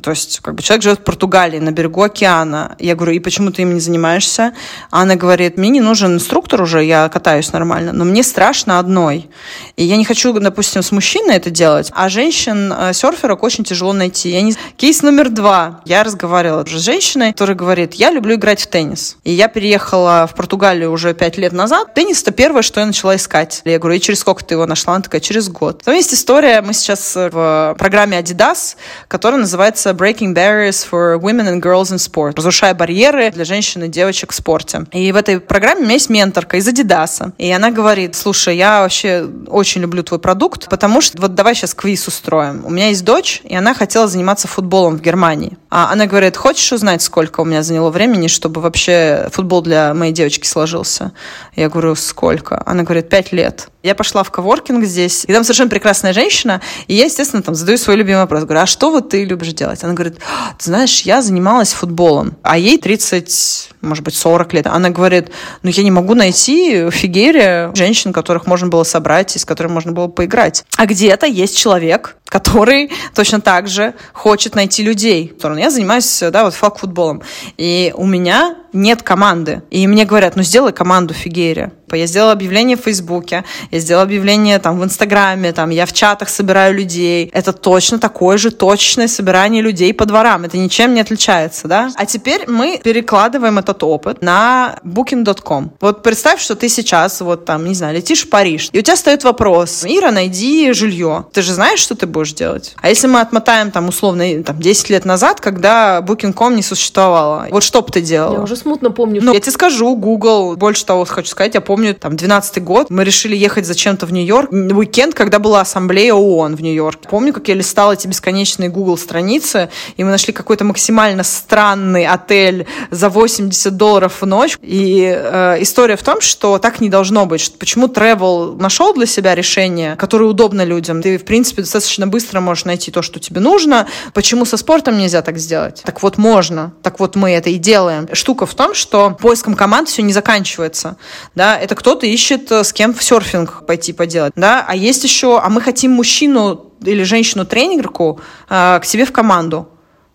То есть, как бы человек живет в Португалии, на берегу океана. Я говорю, и почему ты им не занимаешься? Она говорит, мне не нужен инструктор уже, я катаюсь нормально, но мне страшно одной. И я не хочу, допустим, с мужчиной это делать, а женщин-серферок э, очень тяжело найти. Я не... Кейс номер два. Я разговаривала с женщиной, которая говорит, я люблю играть в теннис. И я переехала в Португалию уже пять лет назад. Теннис — это первое, что я начала искать. Я говорю, и через сколько ты его нашла? Она такая, через год. Там есть история, мы сейчас в программе Adidas, которая называется называется Breaking Barriers for Women and Girls in Sport. Разрушая барьеры для женщин и девочек в спорте. И в этой программе у меня есть менторка из Адидаса. И она говорит, слушай, я вообще очень люблю твой продукт, потому что вот давай сейчас квиз устроим. У меня есть дочь, и она хотела заниматься футболом в Германии. А она говорит, хочешь узнать, сколько у меня заняло времени, чтобы вообще футбол для моей девочки сложился? Я говорю, сколько? Она говорит, пять лет. Я пошла в коворкинг здесь, и там совершенно прекрасная женщина, и я, естественно, там задаю свой любимый вопрос. Говорю, а что вот ты любишь делать? Она говорит, «А, ты знаешь, я занималась футболом, а ей 30, может быть, 40 лет. Она говорит, ну я не могу найти в Фигере женщин, которых можно было собрать и с которыми можно было поиграть. А где-то есть человек, который точно так же хочет найти людей. Я занимаюсь, да, вот флаг-футболом. И у меня нет команды. И мне говорят, ну сделай команду в Фигере. Я сделала объявление в Фейсбуке, я сделала объявление там в Инстаграме, там я в чатах собираю людей. Это точно такое же точное собирание людей по дворам. Это ничем не отличается, да? А теперь мы перекладываем этот опыт на booking.com. Вот представь, что ты сейчас вот там, не знаю, летишь в Париж, и у тебя стоит вопрос, Ира, найди жилье. Ты же знаешь, что ты будешь делать? А если мы отмотаем там условно там 10 лет назад, когда booking.com не существовало, вот что бы ты делала? Я уже смутно помню. Ну, я тебе скажу, Google, больше того хочу сказать, я помню, там, 12 год, мы решили ехать зачем-то в Нью-Йорк. Уикенд, когда была ассамблея ООН в Нью-Йорке. Помню, как я листала эти бесконечные Google страницы, и мы нашли какой-то максимально странный отель за 80 долларов в ночь. И э, история в том, что так не должно быть. Почему travel нашел для себя решение, которое удобно людям? Ты, в принципе, достаточно быстро можешь найти то, что тебе нужно. Почему со спортом нельзя так сделать? Так вот, можно. Так вот, мы это и делаем. Штука в том, что поиском команд все не заканчивается. Да, это кто-то ищет, э, с кем в серфинг пойти поделать. Да, а есть еще, а мы хотим мужчину или женщину-тренерку э, к себе в команду.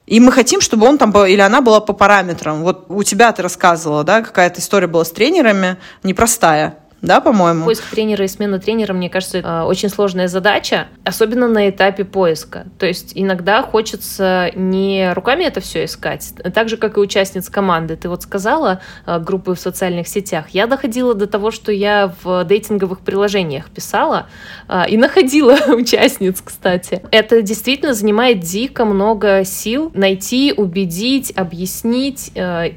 И мы хотим, чтобы он там или она была по параметрам. Вот у тебя ты рассказывала, да, какая-то история была с тренерами непростая да, по-моему? Поиск тренера и смена тренера, мне кажется, э, очень сложная задача, особенно на этапе поиска. То есть иногда хочется не руками это все искать, так же, как и участниц команды. Ты вот сказала э, группы в социальных сетях. Я доходила до того, что я в дейтинговых приложениях писала э, и находила участниц, кстати. Это действительно занимает дико много сил найти, убедить, объяснить.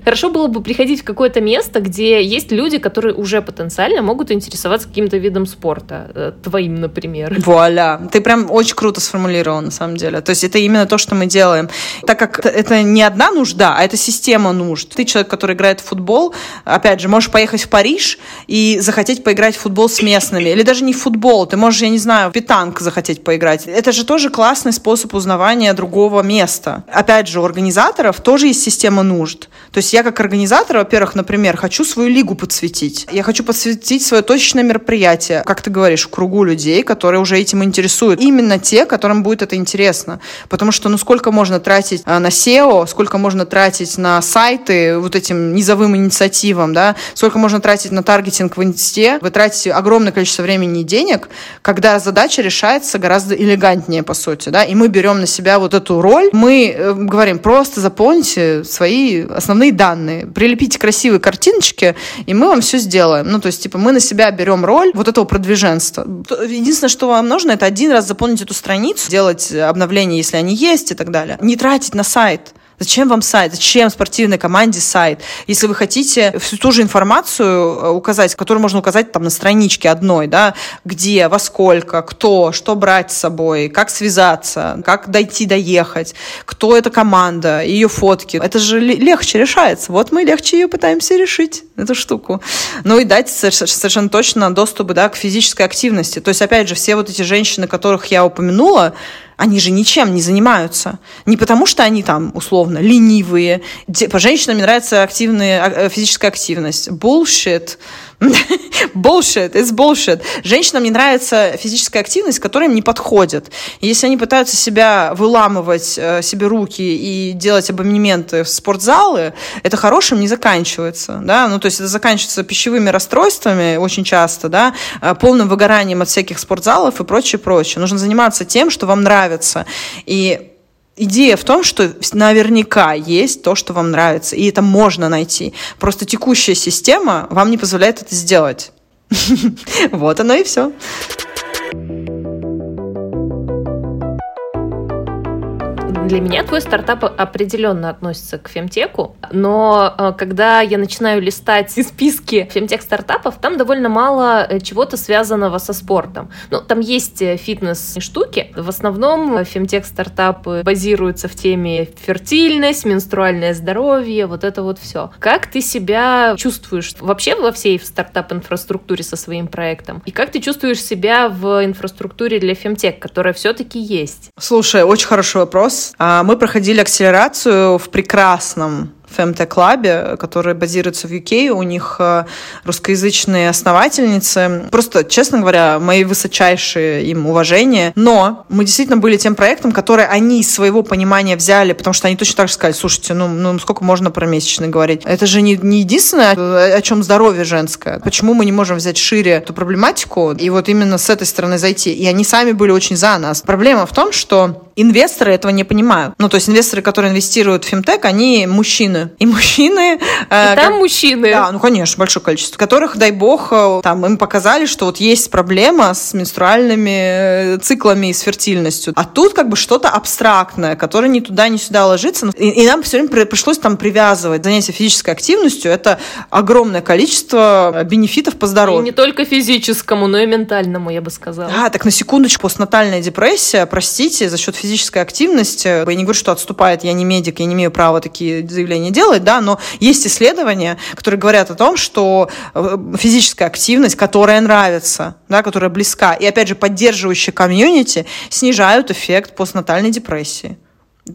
Хорошо было бы приходить в какое-то место, где есть люди, которые уже потенциально могут интересоваться каким-то видом спорта, э, твоим, например. Вуаля. Ты прям очень круто сформулировал, на самом деле. То есть это именно то, что мы делаем. Так как это не одна нужда, а это система нужд. Ты человек, который играет в футбол, опять же, можешь поехать в Париж и захотеть поиграть в футбол с местными. Или даже не в футбол, ты можешь, я не знаю, в питанг захотеть поиграть. Это же тоже классный способ узнавания другого места. Опять же, у организаторов тоже есть система нужд. То есть я как организатор, во-первых, например, хочу свою лигу подсветить. Я хочу подсветить проводить свое точечное мероприятие, как ты говоришь, в кругу людей, которые уже этим интересуют. Именно те, которым будет это интересно. Потому что, ну, сколько можно тратить а, на SEO, сколько можно тратить на сайты вот этим низовым инициативам, да, сколько можно тратить на таргетинг в инсте, вы тратите огромное количество времени и денег, когда задача решается гораздо элегантнее, по сути, да, и мы берем на себя вот эту роль, мы э, говорим, просто заполните свои основные данные, прилепите красивые картиночки, и мы вам все сделаем. Ну, то есть, типа, мы мы на себя берем роль вот этого продвиженства. Единственное, что вам нужно, это один раз заполнить эту страницу, делать обновления, если они есть и так далее. Не тратить на сайт. Зачем вам сайт? Зачем спортивной команде сайт? Если вы хотите всю ту же информацию э, указать, которую можно указать там на страничке одной, да, где, во сколько, кто, что брать с собой, как связаться, как дойти, доехать, кто эта команда, ее фотки. Это же легче решается. Вот мы легче ее пытаемся решить, эту штуку. Ну и дать совершенно точно доступ да, к физической активности. То есть, опять же, все вот эти женщины, которых я упомянула, они же ничем не занимаются. Не потому, что они там, условно, ленивые. По женщинам нравится активная, э, физическая активность. Bullshit. bullshit, it's bullshit. Женщинам не нравится физическая активность, которая им не подходит. если они пытаются себя выламывать, э, себе руки и делать абонементы в спортзалы, это хорошим не заканчивается. Да? Ну, то есть это заканчивается пищевыми расстройствами очень часто, да? Э, полным выгоранием от всяких спортзалов и прочее, прочее. Нужно заниматься тем, что вам нравится. И идея в том, что наверняка есть то, что вам нравится, и это можно найти. Просто текущая система вам не позволяет это сделать. Вот оно и все. Для меня твой стартап определенно относится к фемтеку, но э, когда я начинаю листать списки фемтех-стартапов, там довольно мало э, чего-то связанного со спортом. Ну, там есть э, фитнес-штуки. В основном фемтех-стартапы базируются в теме фертильность, менструальное здоровье, вот это вот все. Как ты себя чувствуешь вообще во всей стартап-инфраструктуре со своим проектом? И как ты чувствуешь себя в инфраструктуре для фемтех, которая все-таки есть? Слушай, очень хороший вопрос. А, мы проходили акселерацию в прекрасном Lab, который базируется в UK. У них э, русскоязычные основательницы. Просто, честно говоря, мои высочайшие им уважения. Но мы действительно были тем проектом, который они из своего понимания взяли, потому что они точно так же сказали, слушайте, ну, ну сколько можно про месячный говорить? Это же не, не единственное, о чем здоровье женское. Почему мы не можем взять шире эту проблематику и вот именно с этой стороны зайти? И они сами были очень за нас. Проблема в том, что инвесторы этого не понимают. Ну, то есть инвесторы, которые инвестируют в фимтек, они мужчины. И мужчины... Э, и там мужчины. Да, ну, конечно, большое количество. Которых, дай бог, э, там им показали, что вот есть проблема с менструальными э, циклами и с фертильностью. А тут как бы что-то абстрактное, которое ни туда, ни сюда ложится. И, и нам все время пришлось там привязывать. Занятие физической активностью – это огромное количество бенефитов по здоровью. И не только физическому, но и ментальному, я бы сказала. А, так на секундочку, постнатальная депрессия, простите, за счет физической активности, я не говорю, что отступает, я не медик, я не имею права такие заявления делать, да, но есть исследования, которые говорят о том, что э, физическая активность, которая нравится, да, которая близка, и опять же поддерживающая комьюнити, снижают эффект постнатальной депрессии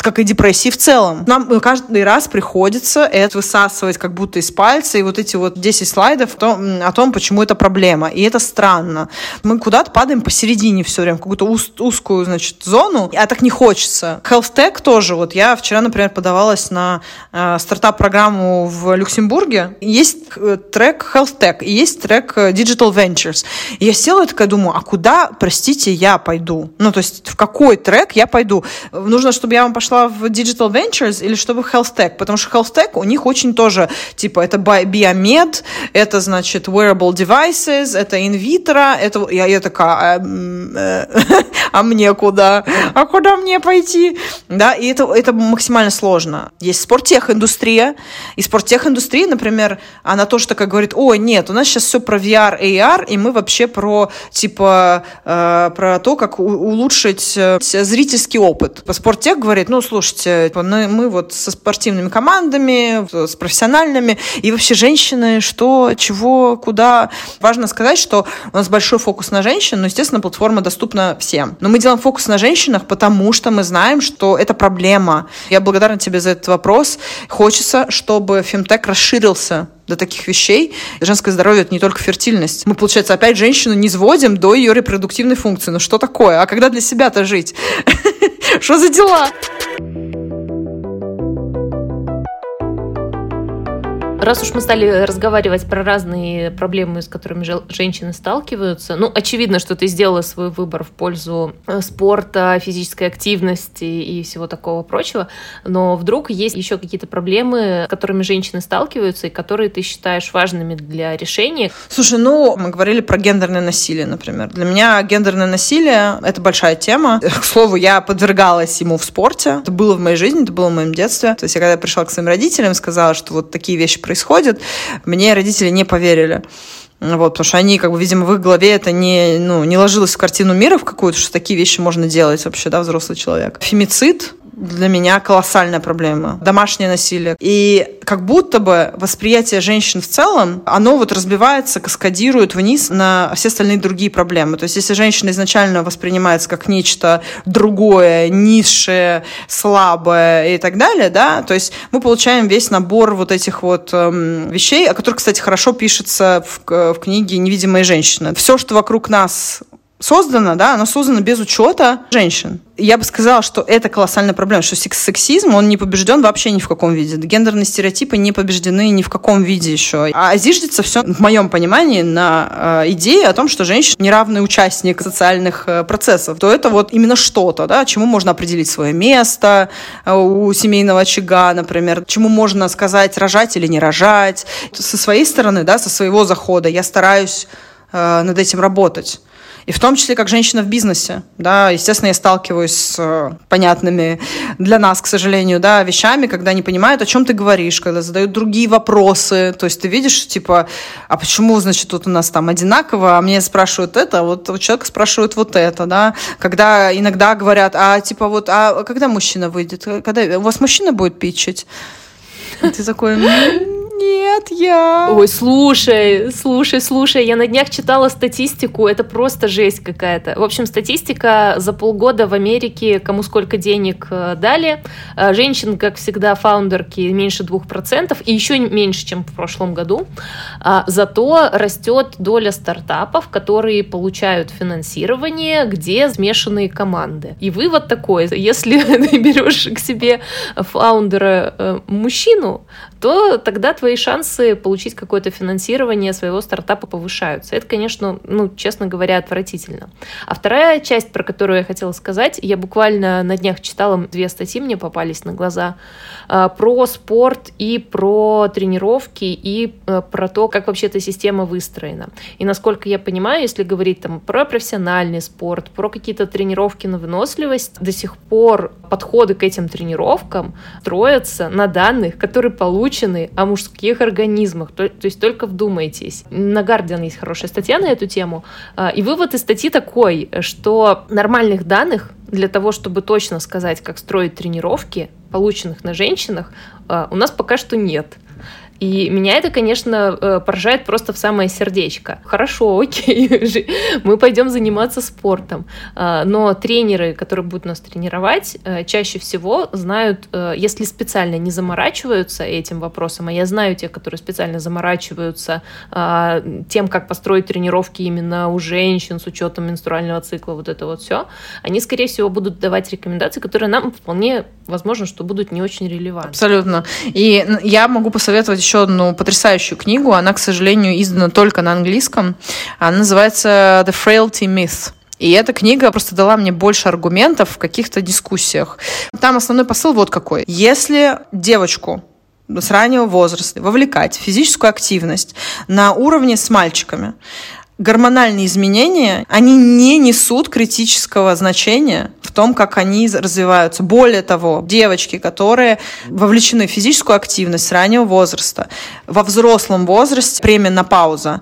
как и депрессии в целом. Нам каждый раз приходится это высасывать как будто из пальца, и вот эти вот 10 слайдов о том, о том почему это проблема. И это странно. Мы куда-то падаем посередине все время, в какую-то уз, узкую, значит, зону, а так не хочется. Health Tech тоже. Вот я вчера, например, подавалась на э, стартап-программу в Люксембурге. Есть э, трек Health Tech и есть трек э, Digital Ventures. И я села и такая думаю, а куда, простите, я пойду? Ну, то есть в какой трек я пойду? Нужно, чтобы я вам пошла в Digital Ventures или чтобы в Health Tech, потому что Health Tech у них очень тоже, типа, это biomed, это, значит, wearable devices, это vitro, это, я, я такая, а, э, а мне куда? А куда мне пойти? Да, и это, это максимально сложно. Есть спорттех-индустрия, и спорттех-индустрия, например, она тоже такая говорит, ой, нет, у нас сейчас все про VR, AR, и мы вообще про, типа, э, про то, как улучшить э, зрительский опыт. Спорттех говорит, говорит, ну, слушайте, мы, мы вот со спортивными командами, с профессиональными, и вообще женщины, что, чего, куда. Важно сказать, что у нас большой фокус на женщин, но, естественно, платформа доступна всем. Но мы делаем фокус на женщинах, потому что мы знаем, что это проблема. Я благодарна тебе за этот вопрос. Хочется, чтобы фемтек расширился до таких вещей. Женское здоровье – это не только фертильность. Мы, получается, опять женщину не сводим до ее репродуктивной функции. Ну что такое? А когда для себя-то жить? Что за дела? Раз уж мы стали разговаривать про разные проблемы, с которыми женщины сталкиваются, ну, очевидно, что ты сделала свой выбор в пользу э, спорта, физической активности и всего такого прочего, но вдруг есть еще какие-то проблемы, с которыми женщины сталкиваются и которые ты считаешь важными для решения? Слушай, ну, мы говорили про гендерное насилие, например. Для меня гендерное насилие — это большая тема. К слову, я подвергалась ему в спорте. Это было в моей жизни, это было в моем детстве. То есть я когда пришла к своим родителям, сказала, что вот такие вещи происходит, мне родители не поверили. Вот, потому что они, как бы, видимо, в их голове это не, ну, не ложилось в картину мира в какую-то, что такие вещи можно делать вообще, да, взрослый человек. Фемицид для меня колоссальная проблема. Домашнее насилие. И как будто бы восприятие женщин в целом, оно вот разбивается, каскадирует вниз на все остальные другие проблемы. То есть если женщина изначально воспринимается как нечто другое, низшее, слабое и так далее, да, то есть мы получаем весь набор вот этих вот эм, вещей, о которых, кстати, хорошо пишется в, в книге «Невидимые женщины». Все, что вокруг нас создано, да, оно создано без учета женщин. Я бы сказала, что это колоссальная проблема, что сексизм, он не побежден вообще ни в каком виде. Гендерные стереотипы не побеждены ни в каком виде еще. А зиждется все, в моем понимании, на э, идее о том, что женщина неравный участник социальных э, процессов. То это вот именно что-то, да, чему можно определить свое место э, у семейного очага, например, чему можно сказать, рожать или не рожать. Со своей стороны, да, со своего захода я стараюсь э, над этим работать. И в том числе как женщина в бизнесе. Да, естественно, я сталкиваюсь с э, понятными для нас, к сожалению, да, вещами, когда не понимают, о чем ты говоришь, когда задают другие вопросы. То есть ты видишь, типа, а почему, значит, тут у нас там одинаково, а мне спрашивают это, а вот у человека спрашивают вот это, да. Когда иногда говорят, а типа вот, а когда мужчина выйдет? Когда у вас мужчина будет питчить? Ты такой, нет, я. Ой, слушай, слушай, слушай, я на днях читала статистику, это просто жесть какая-то. В общем, статистика за полгода в Америке, кому сколько денег э, дали. Э, женщин, как всегда, фаундерки меньше 2%, и еще меньше, чем в прошлом году. А, зато растет доля стартапов, которые получают финансирование, где смешанные команды. И вывод такой, если ты берешь к себе фаундера э, мужчину, то тогда твои шансы получить какое-то финансирование своего стартапа повышаются. Это, конечно, ну, честно говоря, отвратительно. А вторая часть, про которую я хотела сказать, я буквально на днях читала две статьи, мне попались на глаза, а, про спорт и про тренировки, и э, про то, как вообще эта система выстроена. И насколько я понимаю, если говорить там про профессиональный спорт, про какие-то тренировки на выносливость, до сих пор подходы к этим тренировкам строятся на данных, которые получены научены о мужских организмах. То, то есть только вдумайтесь. На Guardian есть хорошая статья на эту тему. А, и вывод из статьи такой, что нормальных данных для того, чтобы точно сказать, как строить тренировки, полученных на женщинах, а, у нас пока что нет. И меня это, конечно, э, поражает просто в самое сердечко. Хорошо, окей, мы пойдем заниматься спортом. А, но тренеры, которые будут нас тренировать, э, чаще всего знают, э, если специально не заморачиваются этим вопросом, а я знаю тех, которые специально заморачиваются а, тем, как построить тренировки именно у женщин с учетом менструального цикла, вот это вот все, они, скорее всего, будут давать рекомендации, которые нам вполне возможно, что будут не очень релевантны. Абсолютно. И я могу посоветовать еще одну потрясающую книгу. Она, к сожалению, издана только на английском. Она называется The Frailty Myth. И эта книга просто дала мне больше аргументов в каких-то дискуссиях. Там основной посыл вот какой. Если девочку с раннего возраста вовлекать в физическую активность на уровне с мальчиками, гормональные изменения, они не несут критического значения в том, как они развиваются. Более того, девочки, которые вовлечены в физическую активность с раннего возраста, во взрослом возрасте, пременопауза,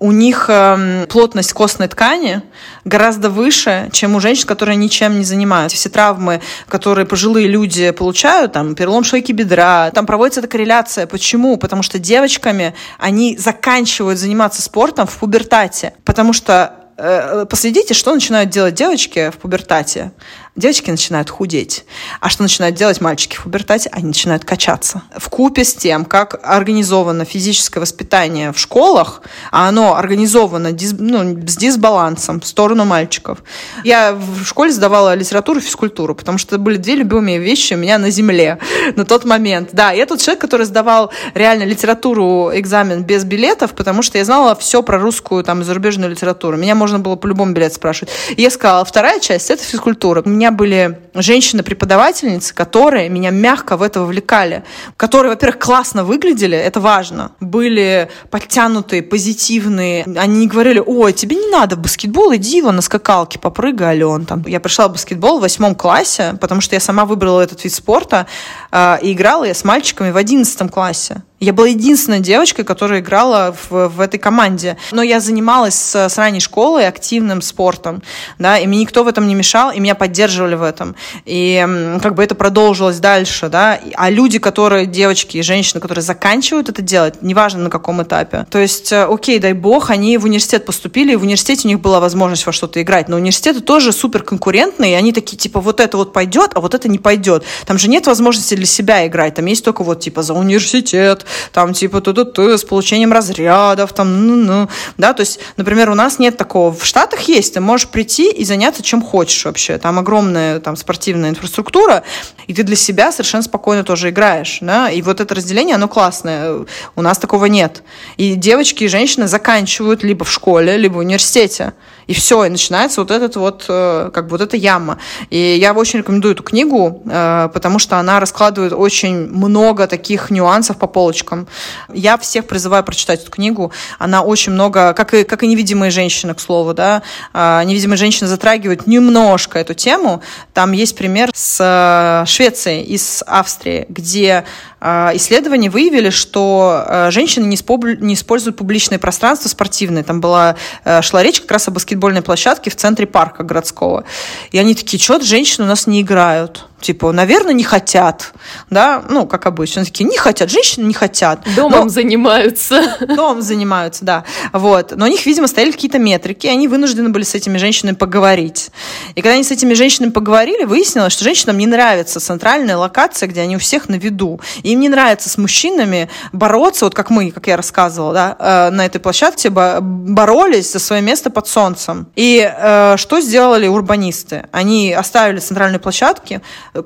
у них э, плотность костной ткани гораздо выше, чем у женщин, которые ничем не занимаются. Все травмы, которые пожилые люди получают, там, перелом шейки бедра, там проводится эта корреляция. Почему? Потому что девочками они заканчивают заниматься спортом в пубертате, потому что э, последите, что начинают делать девочки в пубертате девочки начинают худеть. А что начинают делать мальчики в пубертате? Они начинают качаться. В купе с тем, как организовано физическое воспитание в школах, а оно организовано дис, ну, с дисбалансом в сторону мальчиков. Я в школе сдавала литературу и физкультуру, потому что это были две любимые вещи у меня на земле на тот момент. Да, я тот человек, который сдавал реально литературу, экзамен без билетов, потому что я знала все про русскую там зарубежную литературу. Меня можно было по любому билету спрашивать. И я сказала, вторая часть — это физкультура. У меня были женщины-преподавательницы, которые меня мягко в это вовлекали, которые, во-первых, классно выглядели, это важно, были подтянутые, позитивные. Они не говорили, ой, тебе не надо в баскетбол, иди вон на скакалке, попрыгай, Ален. Там. Я пришла в баскетбол в восьмом классе, потому что я сама выбрала этот вид спорта, э, и играла я с мальчиками в одиннадцатом классе. Я была единственной девочкой, которая играла в, в этой команде. Но я занималась с, с ранней школы активным спортом, да, и мне никто в этом не мешал, и меня поддерживали в этом. И как бы это продолжилось дальше, да. А люди, которые, девочки и женщины, которые заканчивают это делать, неважно на каком этапе. То есть, э, окей, дай бог, они в университет поступили, и в университете у них была возможность во что-то играть. Но университеты тоже супер конкурентные, и они такие, типа, вот это вот пойдет, а вот это не пойдет. Там же нет возможности для себя играть, там есть только вот, типа, за университет, там типа ту ту с получением разрядов, там, ну, ну, да, то есть, например, у нас нет такого. В Штатах есть, ты можешь прийти и заняться чем хочешь вообще. Там огромная там спортивная инфраструктура, и ты для себя совершенно спокойно тоже играешь, да, и вот это разделение, оно классное. У нас такого нет. И девочки и женщины заканчивают либо в школе, либо в университете. И все, и начинается вот этот вот, э, как бы вот эта яма. И я очень рекомендую эту книгу, э, потому что она раскладывает очень много таких нюансов по полочкам. Я всех призываю прочитать эту книгу. Она очень много, как и, как и «Невидимые женщины», к слову, да, э, «Невидимые женщины» затрагивают немножко эту тему. Там есть пример с Швецией и с Австрией, где исследования выявили, что женщины не используют публичное пространство спортивное. Там была, шла речь как раз о баскетбольной площадке в центре парка городского. И они такие, что женщины у нас не играют типа, наверное, не хотят, да, ну, как обычно, такие, не хотят, женщины не хотят. Домом но... занимаются. Домом занимаются, да, вот. Но у них, видимо, стояли какие-то метрики, и они вынуждены были с этими женщинами поговорить. И когда они с этими женщинами поговорили, выяснилось, что женщинам не нравится центральная локация, где они у всех на виду. И им не нравится с мужчинами бороться, вот как мы, как я рассказывала, да, э, на этой площадке боролись за свое место под солнцем. И э, что сделали урбанисты? Они оставили центральные площадки,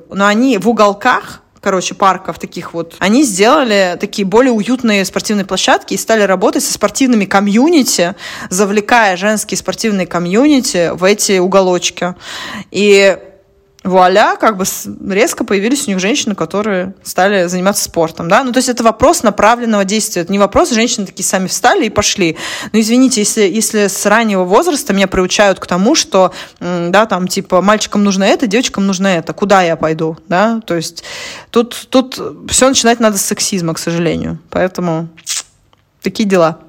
но они в уголках короче, парков таких вот, они сделали такие более уютные спортивные площадки и стали работать со спортивными комьюнити, завлекая женские спортивные комьюнити в эти уголочки. И вуаля, как бы резко появились у них женщины, которые стали заниматься спортом, да, ну, то есть это вопрос направленного действия, это не вопрос, женщины такие сами встали и пошли, ну, извините, если, если с раннего возраста меня приучают к тому, что, да, там, типа, мальчикам нужно это, девочкам нужно это, куда я пойду, да, то есть тут, тут все начинать надо с сексизма, к сожалению, поэтому такие дела.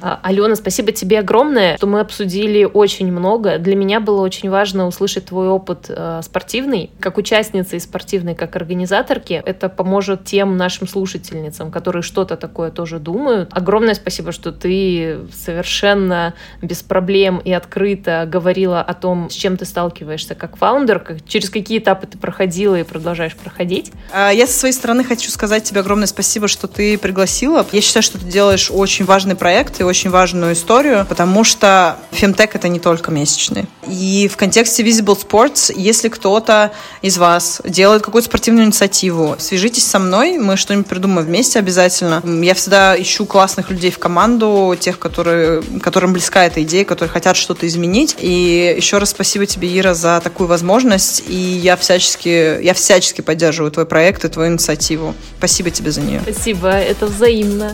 А, Алена, спасибо тебе огромное, что мы обсудили очень много. Для меня было очень важно услышать твой опыт э, спортивный, как участницы и спортивной, как организаторки. Это поможет тем нашим слушательницам, которые что-то такое тоже думают. Огромное спасибо, что ты совершенно без проблем и открыто говорила о том, с чем ты сталкиваешься как фаундер, как, через какие этапы ты проходила и продолжаешь проходить. А, я со своей стороны хочу сказать тебе огромное спасибо, что ты пригласила. Я считаю, что ты делаешь очень важный проект и очень важную историю, потому что фемтек — это не только месячные. И в контексте Visible Sports, если кто-то из вас делает какую-то спортивную инициативу, свяжитесь со мной, мы что-нибудь придумаем вместе обязательно. Я всегда ищу классных людей в команду, тех, которые, которым близка эта идея, которые хотят что-то изменить. И еще раз спасибо тебе, Ира, за такую возможность. И я всячески, я всячески поддерживаю твой проект и твою инициативу. Спасибо тебе за нее. Спасибо, это взаимно.